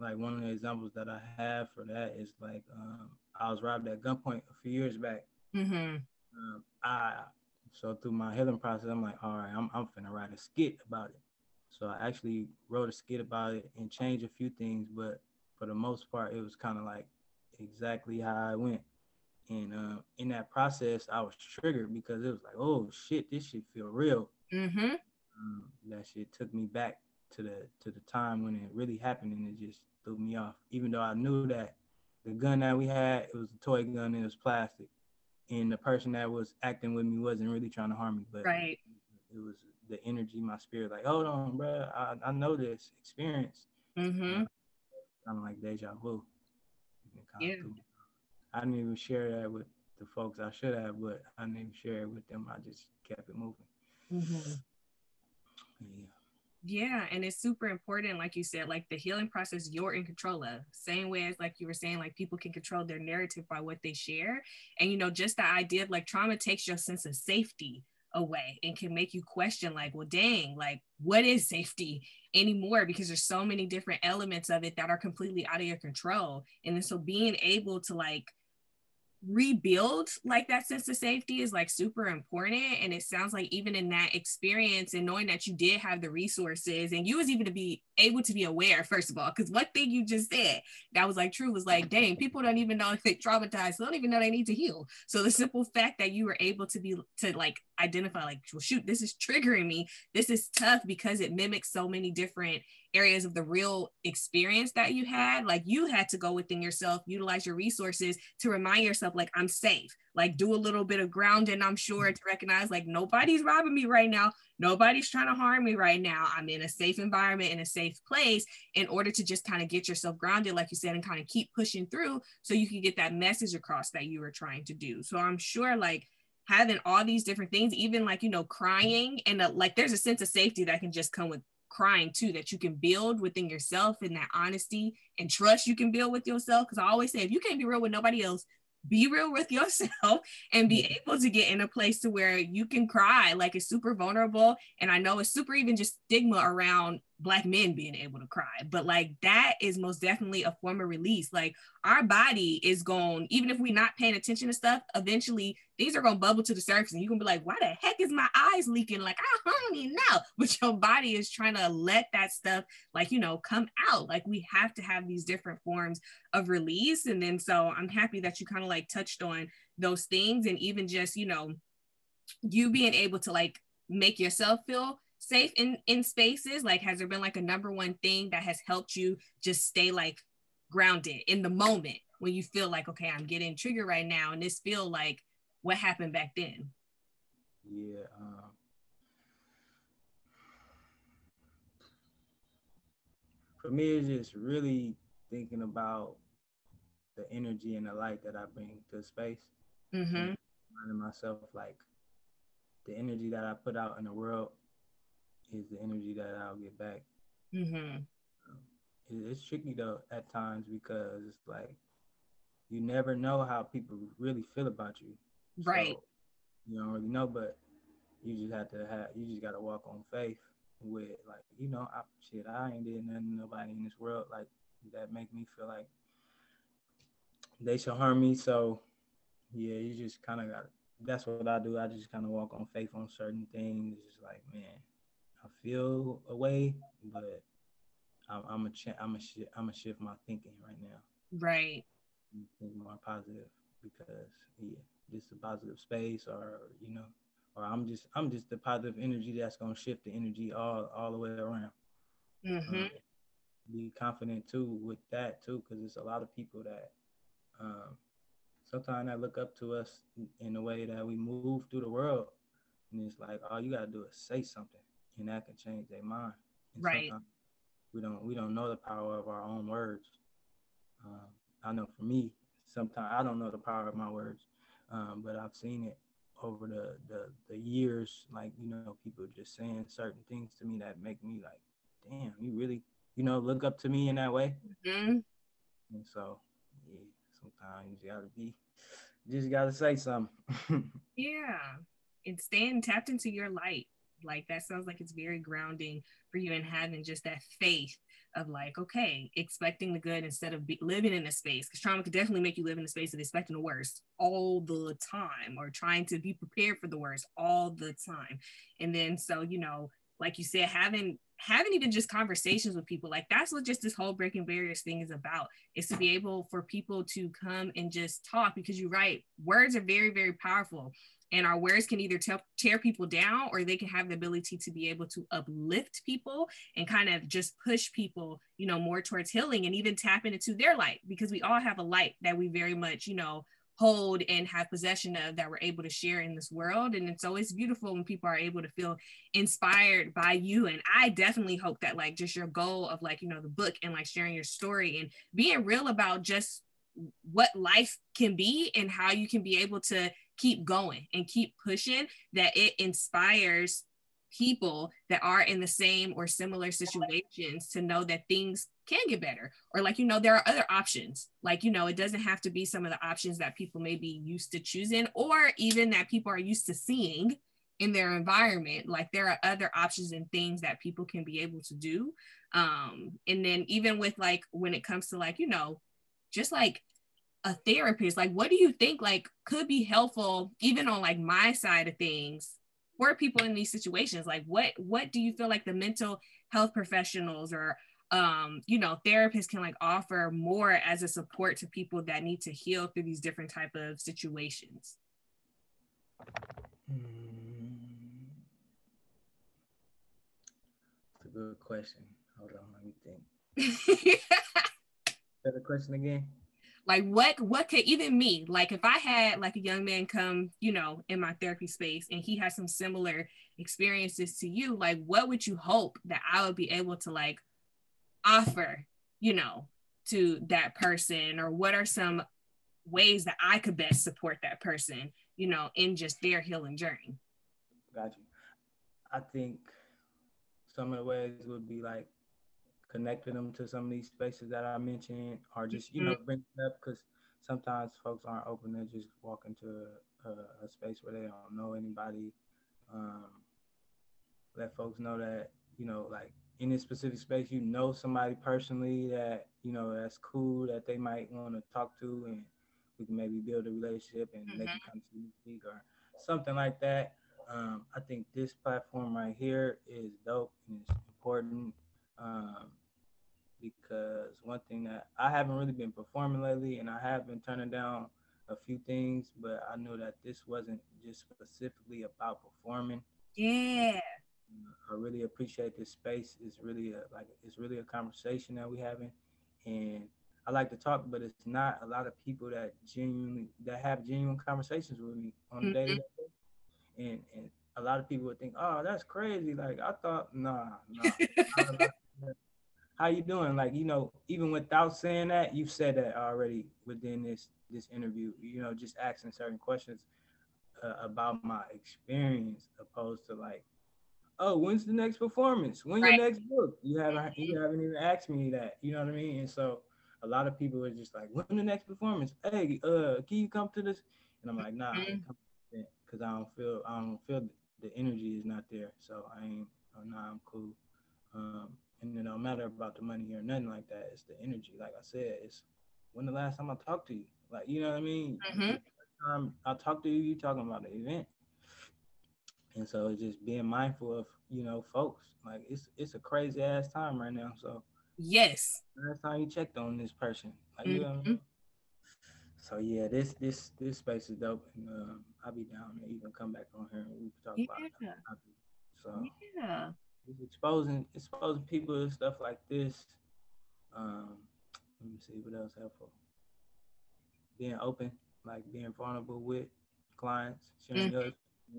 like one of the examples that I have for that is like um, I was robbed at gunpoint a few years back. Mm-hmm. Um, I so through my healing process, I'm like, all right, I'm I'm finna write a skit about it. So I actually wrote a skit about it and changed a few things, but for the most part, it was kind of like exactly how I went. And uh, in that process, I was triggered because it was like, oh shit, this shit feel real. Mm-hmm. Um, that shit took me back to the to the time when it really happened, and it just threw me off. Even though I knew that the gun that we had, it was a toy gun and it was plastic and the person that was acting with me wasn't really trying to harm me, but right. it was the energy, my spirit, like, hold on, bro, I, I know this experience. Mm-hmm. kind of like deja vu. Yeah. I didn't even share that with the folks I should have, but I didn't even share it with them. I just kept it moving. Mm-hmm. Yeah. Yeah, and it's super important, like you said, like the healing process you're in control of. Same way as like you were saying, like people can control their narrative by what they share. And you know, just the idea of like trauma takes your sense of safety away and can make you question, like, well, dang, like what is safety anymore? Because there's so many different elements of it that are completely out of your control. And then so being able to like rebuild like that sense of safety is like super important and it sounds like even in that experience and knowing that you did have the resources and you was even to be able to be aware first of all because one thing you just said that was like true was like dang people don't even know they traumatized they don't even know they need to heal. So the simple fact that you were able to be to like identify like well shoot this is triggering me. This is tough because it mimics so many different areas of the real experience that you had like you had to go within yourself utilize your resources to remind yourself like i'm safe. Like do a little bit of grounding i'm sure to recognize like nobody's robbing me right now. Nobody's trying to harm me right now. I'm in a safe environment in a safe place in order to just kind of get yourself grounded like you said and kind of keep pushing through so you can get that message across that you were trying to do. So i'm sure like having all these different things even like you know crying and uh, like there's a sense of safety that can just come with crying too that you can build within yourself and that honesty and trust you can build with yourself. Because i always say if you can't be real with nobody else be real with yourself and be able to get in a place to where you can cry. Like it's super vulnerable and i know it's super even just stigma around black men being able to cry. But like that is most definitely a form of release. Like our body is going even if we're not paying attention to stuff eventually these are going to bubble to the surface and you're going to be like why the heck is my eyes leaking? Like i don't even know. But your body is trying to let that stuff like you know come out. Like we have to have these different forms of release. And then so i'm happy that you kind of like touched on those things and even just you know you being able to like make yourself feel safe in in spaces? Like has there been like a number one thing that has helped you just stay like grounded in the moment when you feel like okay i'm getting triggered right now and this feel like what happened back then? Yeah um, for me it's just really thinking about the energy and the light that i bring to space. Mm-hmm. reminding myself like the energy that I put out in the world is the energy that I'll get back. Mm-hmm. It's tricky though at times because it's like you never know how people really feel about you. Right. So you don't really know, but you just have to have you just gotta walk on faith with like, you know, I shit, I ain't did nothing to nobody in this world like that make me feel like they should harm me. So yeah, you just kinda got that's what I do. I just kind of walk on faith on certain things. It's just like, man, I feel a way, but I'm, I'm a ch- I'm a sh- I'm a shift my thinking right now. Right. Think more positive because yeah, just a positive space, or you know, or I'm just I'm just the positive energy that's gonna shift the energy all all the way around. Mm-hmm. Um, be confident too with that too, because it's a lot of people that um, sometimes that look up to us in the way that we move through the world, and it's like all you gotta do is say something, and that can change their mind. And right. We don't we don't know the power of our own words. Um, I know for me, sometimes I don't know the power of my words, um, but I've seen it over the, the the years. Like you know, people just saying certain things to me that make me like, damn, you really you know look up to me in that way. Mm-hmm. And so yeah, sometimes you gotta be, just gotta say something. yeah, and staying tapped into your light. Like that sounds like it's very grounding for you and having just that faith of like, okay, expecting the good instead of be, living in a space. Because trauma could definitely make you live in a space of expecting the worst all the time or trying to be prepared for the worst all the time. And then, so, you know, like you said, having having even just conversations with people like that's what just this whole breaking barriers thing is about is to be able for people to come and just talk because you're right words are very very powerful and our words can either te- tear people down or they can have the ability to be able to uplift people and kind of just push people you know more towards healing and even tapping into their light because we all have a light that we very much you know hold and have possession of that we're able to share in this world. And it's always beautiful when people are able to feel inspired by you. And i definitely hope that like just your goal of like you know the book and like sharing your story and being real about just what life can be and how you can be able to keep going and keep pushing that it inspires people that are in the same or similar situations to know that things can get better. Or like you know there are other options. Like you know it doesn't have to be some of the options that people may be used to choosing or even that people are used to seeing in their environment. Like there are other options and things that people can be able to do. Um and then even with like when it comes to like you know just like a therapist like what do you think like could be helpful even on like my side of things for people in these situations? Like what what do you feel like the mental health professionals or um you know therapists can like offer more as a support to people that need to heal through these different type of situations. It's a good question. Hold on let me think. Say the question again like what what could even me like if i had like a young man come you know in my therapy space and he has some similar experiences to you like what would you hope that i would be able to like offer you know to that person? Or what are some ways that i could best support that person you know in just their healing journey? Got you. I think some of the ways would be like connecting them to some of these spaces that I mentioned, or just you know mm-hmm. bring it up because sometimes folks aren't open to just walk into a, a, space where they don't know anybody. Um, let folks know that you know, like in this specific space, you know somebody personally that you know that's cool that they might want to talk to, and we can maybe build a relationship and mm-hmm. they can mm-hmm. come to you speak or something like that. Um, I think this platform right here is dope and it's important. Um, because one thing that I haven't really been performing lately, and I have been turning down a few things, but I know that this wasn't just specifically about performing. Yeah. I really appreciate this space. It's really a like it's really a conversation that we're having, and I like to talk, but it's not a lot of people that genuinely that have genuine conversations with me on mm-hmm. a day and and a lot of people would think, oh, that's crazy. Like I thought, nah, nah. How you doing? Like, you know, even without saying that, you've said that already within this this interview, you know, just asking certain questions uh, about my experience opposed to like, oh, when's the next performance? When's right. your next book? You haven't you haven't even asked me that. You know what I mean? And so a lot of people are just like, when the next performance? Hey, uh, can you come to this? And I'm like, nah, because mm-hmm. I don't feel I don't feel the energy is not there. So I ain't. Oh, nah, I'm cool. Um, and it don't matter about the money or nothing like that. It's the energy. Like I said, it's when the last time I talked to you. Like you know what I mean. Mm-hmm. Time I talked to you, you talking about the event. And so it's just being mindful of you know folks. Like it's it's a crazy ass time right now. So yes, last time you checked on this person, like mm-hmm. you know. Mm-hmm. So yeah, this this this space is dope, and uh, I'll be down to even come back on here and we can talk yeah. about it. So yeah, exposing exposing people and stuff like this. Um, let me see what else helpful. Being open, like being vulnerable with clients, sharing mm-hmm.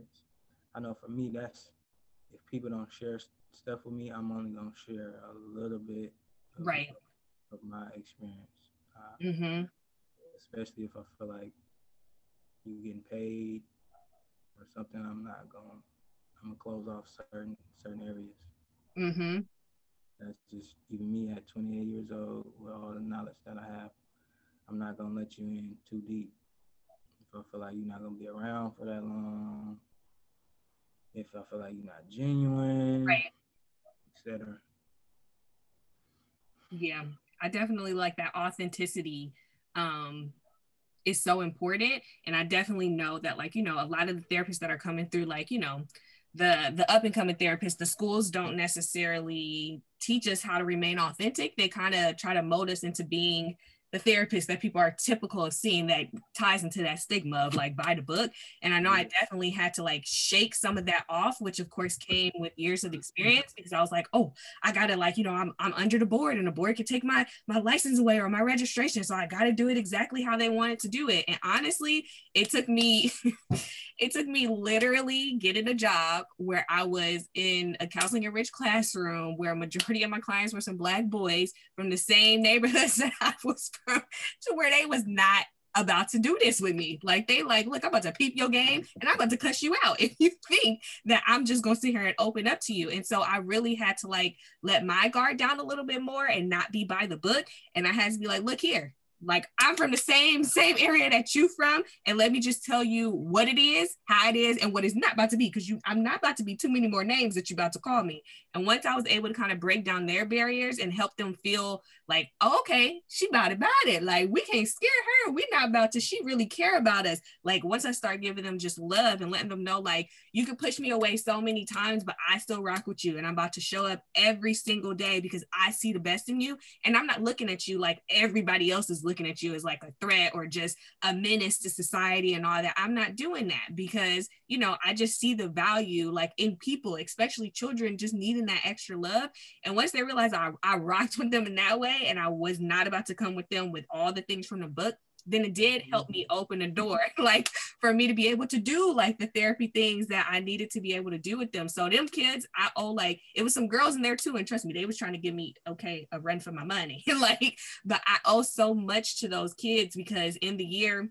I know for me, that's if people don't share stuff with me, I'm only gonna share a little bit, of, right, of my experience. Uh, mm-hmm. Especially if I feel like you're getting paid or something, I'm not going. I'm gonna close off certain certain areas. Mm-hmm. That's just even me at 28 years old with all the knowledge that I have. I'm not gonna let you in too deep. If I feel like you're not gonna be around for that long, if I feel like you're not genuine, right, etc. Yeah, I definitely like that authenticity. Um, is so important, and I definitely know that, like you know, a lot of the therapists that are coming through, like you know, the the up and coming therapists the schools don't necessarily teach us how to remain authentic. They kind of try to mold us into being the therapist that people are typical of seeing that ties into that stigma of like by the book. And I know I definitely had to like shake some of that off, which of course came with years of experience because I was like, oh, I gotta like, you know, I'm I'm under the board and the board could take my my license away or my registration. So I gotta do it exactly how they wanted to do it. And honestly, it took me it took me literally getting a job where I was in a counseling enriched classroom where a majority of my clients were some black boys from the same neighborhoods that I was to where they was not about to do this with me. Like they like, look, I'm about to peep your game and I'm about to cuss you out if you think that I'm just gonna sit here and open up to you. And so I really had to like let my guard down a little bit more and not be by the book. And I had to be like, look here, like I'm from the same same area that you from, and let me just tell you what it is, how it is, and what it's not about to be. Because you, I'm not about to be too many more names that you're about to call me. And once I was able to kind of break down their barriers and help them feel like, oh, okay, she about about it. Like we can't scare her. We're not about to. She really care about us. Like once I start giving them just love and letting them know, like you can push me away so many times, but I still rock with you, and I'm about to show up every single day because I see the best in you, and I'm not looking at you like everybody else is looking looking at you as like a threat or just a menace to society and all that. I'm not doing that because, you know, I just see the value like in people, especially children, just needing that extra love. And once they realize I, I rocked with them in that way and I was not about to come with them with all the things from the book, then it did help me mm-hmm. open the door like for me to be able to do like the therapy things that i needed to be able to do with them. So them kids i owe like it was some girls in there too and trust me they was trying to give me okay a run for my money. Like but i owe so much to those kids because in the year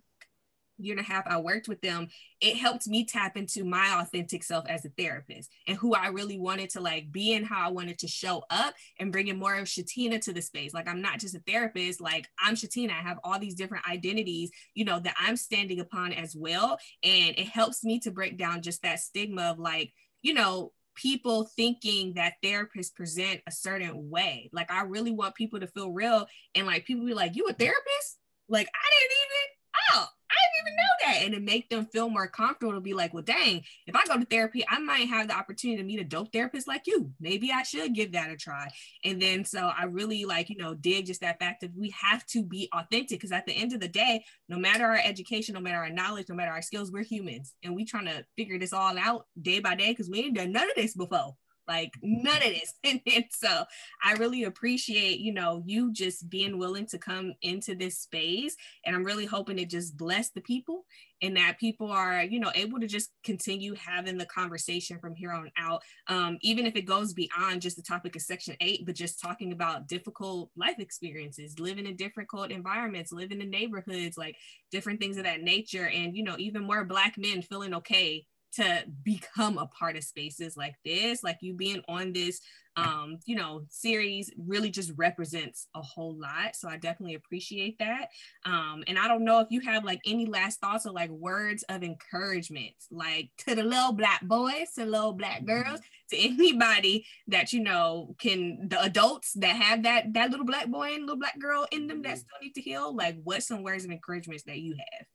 year and a half I worked with them, it helped me tap into my authentic self as a therapist and who I really wanted to like be and how I wanted to show up and bringing more of Shatina to the space. Like I'm not just a therapist, like I'm Shatina. I have all these different identities, you know, that I'm standing upon as well. And it helps me to break down just that stigma of like, you know, people thinking that therapists present a certain way. Like I really want people to feel real and like people be like, you a therapist? Like I didn't even, oh, didn't even know that. And to make them feel more comfortable to be like, well, dang, if I go to therapy, I might have the opportunity to meet a dope therapist like you. Maybe I should give that a try. And then so I really like, you know, dig just that fact that we have to be authentic because at the end of the day, no matter our education, no matter our knowledge, no matter our skills, we're humans and we trying to figure this all out day by day because we ain't done none of this before. Like none of this. and, and so I really appreciate, you know, you just being willing to come into this space. And I'm really hoping to just bless the people and that people are, you know, able to just continue having the conversation from here on out. Um, even if it goes beyond just the topic of section eight, but just talking about difficult life experiences, living in difficult environments, living in neighborhoods, like different things of that nature. And, you know, even more black men feeling okay to become a part of spaces like this like you being on this um you know series really just represents a whole lot so i definitely appreciate that um and i don't know if you have like any last thoughts or like words of encouragement like to the little black boys to little black mm-hmm. girls to anybody that you know can the adults that have that that little black boy and little black girl in them that mm-hmm. still need to heal like what's some words of encouragement that you have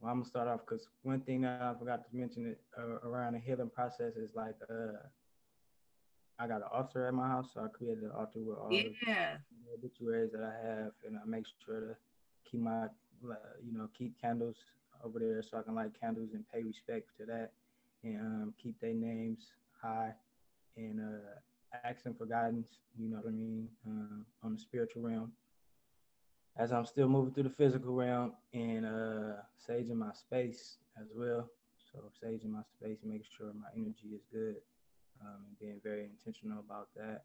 well, I'm gonna start off because one thing that I forgot to mention it uh, around the healing process is like uh, I got an altar at my house, so I created an altar with all yeah. the obituaries that I have, and I make sure to keep my you know keep candles over there so I can light candles and pay respect to that, and um, keep their names high, and uh, ask them for guidance. You know what I mean uh, on the spiritual realm as I'm still moving through the physical realm and uh, saging my space as well. So saging my space, making sure my energy is good, um, and being very intentional about that.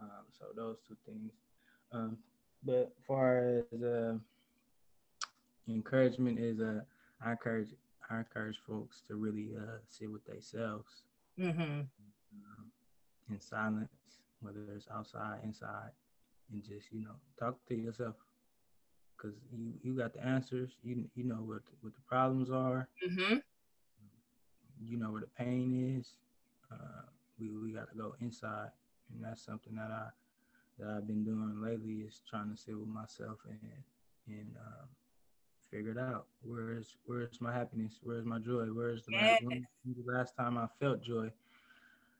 Um, so those two things. Um, but as far as uh, encouragement is, uh, I encourage I encourage folks to really uh, sit with themselves mm-hmm. um, in silence, whether it's outside, inside, and just you know talk to yourself because you you got the answers. You you know what what the problems are. Mm-hmm. You know where the pain is. Uh, we we got to go inside, and that's something that I that I've been doing lately is trying to sit with myself and and um, figure it out. Where's where's my happiness? Where's my joy? Where's the, last, the last time I felt joy?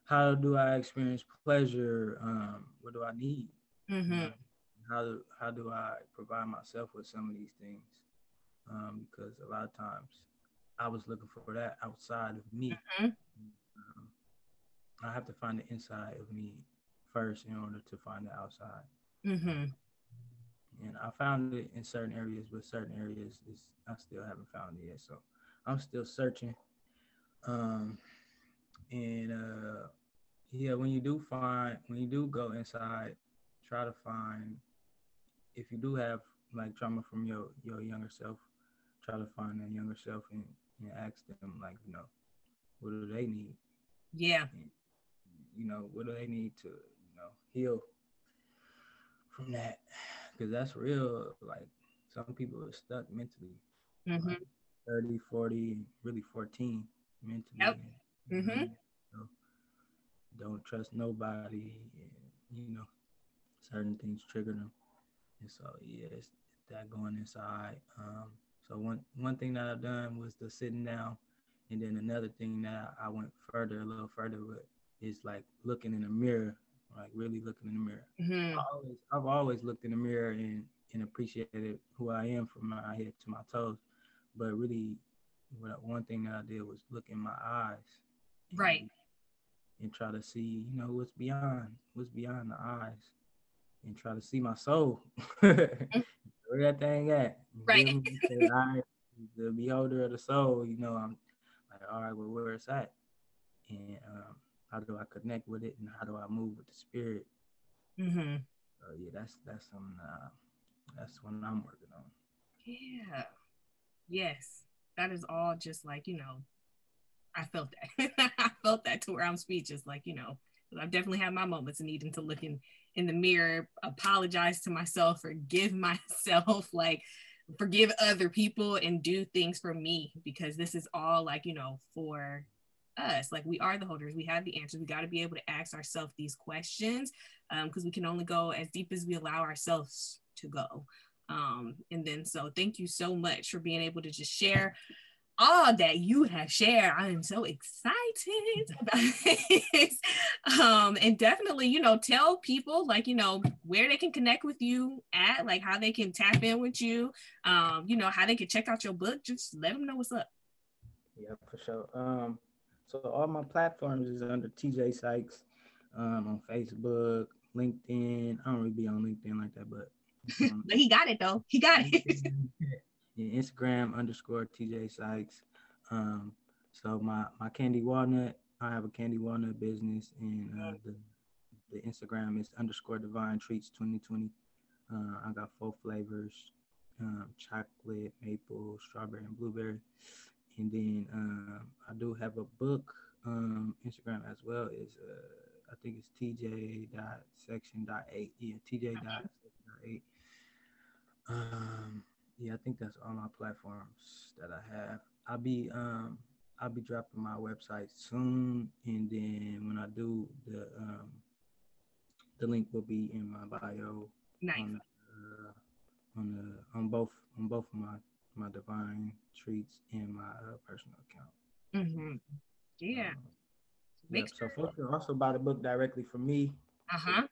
How do I experience pleasure? Um, what do I need? Mm-hmm how do how do I provide myself with some of these things? Um, because a lot of times I was looking for that outside of me. Mm-hmm. Um, I have to find the inside of me first in order to find the outside. Mm-hmm. And I found it in certain areas, but certain areas is I still haven't found it yet. So I'm still searching. Um, and uh, yeah, when you do find, when you do go inside, try to find if you do have like trauma from your your younger self, try to find that younger self and, and ask them like, you know, what do they need? Yeah. And, you know, what do they need to, you know, heal from that? Because that's real. Like some people are stuck mentally. Mm-hmm. Like 30, 40, really 14 mentally. Yep. And, mm-hmm. So don't trust nobody. And, you know, certain things trigger them. And so yeah, that going inside. Um, so one one thing that I've done was the sitting down, and then another thing that I went further, a little further with, is like looking in the mirror, like really looking in the mirror. Mm-hmm. I always, I've always looked in the mirror and and appreciated who I am from my head to my toes, but really, what one thing that I did was look in my eyes, and, right, and try to see, you know, what's beyond, what's beyond the eyes and try to see my soul. Mm. Where that thing at? Right. The beholder of the soul, you know, I'm like, all right, well, where it's at? And um, how do I connect with it and how do I move with the spirit? Mm-hmm. So yeah, that's that's something uh, that's what I'm working on. Yeah. Yes. That is all just like, you know, I felt that. I felt that to where I'm speechless. Like, you know, I've definitely had my moments needing to look in in the mirror, apologize to myself, forgive myself, like forgive other people and do things for me because this is all like, you know, for us. Like we are the holders, we have the answers. We got to be able to ask ourselves these questions because um, we can only go as deep as we allow ourselves to go. Um, and then, so thank you so much for being able to just share all that you have shared. I am so excited about this. Um, and definitely, you know, tell people like, you know, where they can connect with you at, like how they can tap in with you, um, you know, how they can check out your book. Just let them know what's up. Yeah, for sure. Um, so all my platforms is under TJ Sykes um, on Facebook, LinkedIn. I don't really be on LinkedIn like that, but um, but he got it though. He got it. Instagram underscore TJ Sykes. Um, so my my candy walnut, I have a candy walnut business, and uh, the the Instagram is underscore Divine Treats 2020. Uh, I got four flavors: um, chocolate, maple, strawberry, and blueberry. And then um, I do have a book um, Instagram as well. Is uh, I think it's TJ dot section dot eight. Yeah, TJ dot eight. Um, yeah, I think that's all my platforms that I have. I'll be um I'll be dropping my website soon, and then when I do, the um the link will be in my bio. Nice. On, uh, on the on both on both of my my divine treats and my uh, personal account. Mm-hmm. Yeah. Um, yep. So folks can also buy the book directly from me. Uh huh.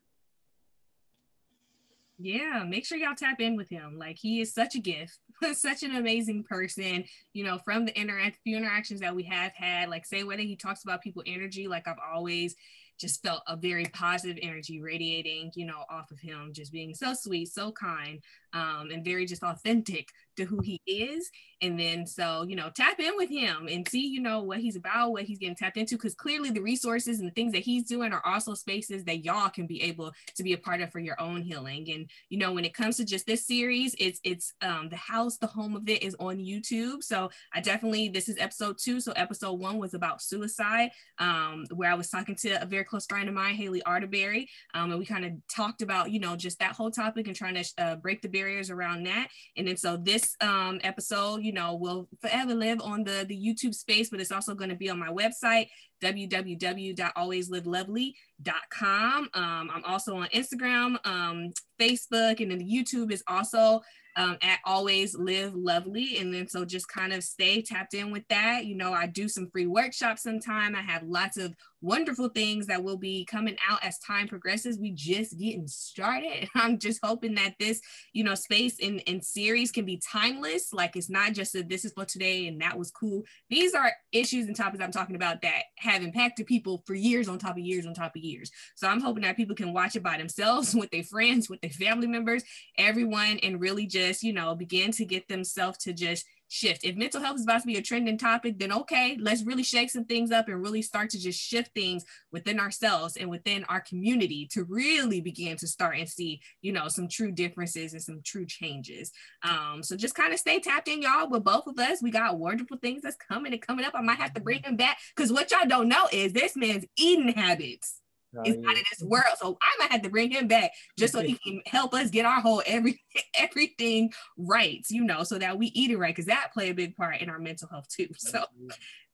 Yeah, make sure y'all tap in with him. Like he is such a gift, such an amazing person. You know, from the interact few interactions that we have had, like say whether he talks about people energy, like I've always just felt a very positive energy radiating, you know, off of him, just being so sweet, so kind, um, and very just authentic to who he is. And then so, you know, tap in with him and see, you know, what he's about, what he's getting tapped into, because clearly the resources and the things that he's doing are also spaces that y'all can be able to be a part of for your own healing. And, you know, when it comes to just this series, it's it's um the house, the home of it is on YouTube. So I definitely this is episode two. So episode one was about suicide, um, where I was talking to a very close friend of mine, Haley Arterberry. Um, and we kind of talked about, you know, just that whole topic and trying to uh, break the barriers around that. And then so this um, episode, you know, will forever live on the, the YouTube space, but it's also going to be on my website, www.alwayslivelovely.com. Um, I'm also on Instagram, um, Facebook, and then YouTube is also um, at Always Live Lovely. And then so just kind of stay tapped in with that. You know, I do some free workshops sometime. I have lots of wonderful things that will be coming out as time progresses. We just getting started. I'm just hoping that this, you know, space and, and series can be timeless. Like it's not just that this is for today and that was cool. These are issues and topics I'm talking about that have impacted people for years on top of years on top of years. So I'm hoping that people can watch it by themselves with their friends, with their family members, everyone, and really just, you know, begin to get themselves to just shift. If mental health is about to be a trending topic, then okay, let's really shake some things up and really start to just shift things within ourselves and within our community to really begin to start and see, you know, some true differences and some true changes. Um, so just kind of stay tapped in, y'all. With both of us, we got wonderful things that's coming and coming up. I might have to bring him back because what y'all don't know is this man's eating habits is yeah. out of this world. So I might have to bring him back just so he can help us get our whole every everything right, you know, so that we eat it right, because that play a big part in our mental health too. So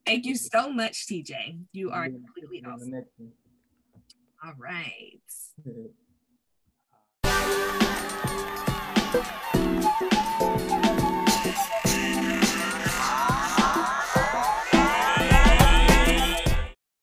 thank you so much, TJ. You are completely awesome. All right.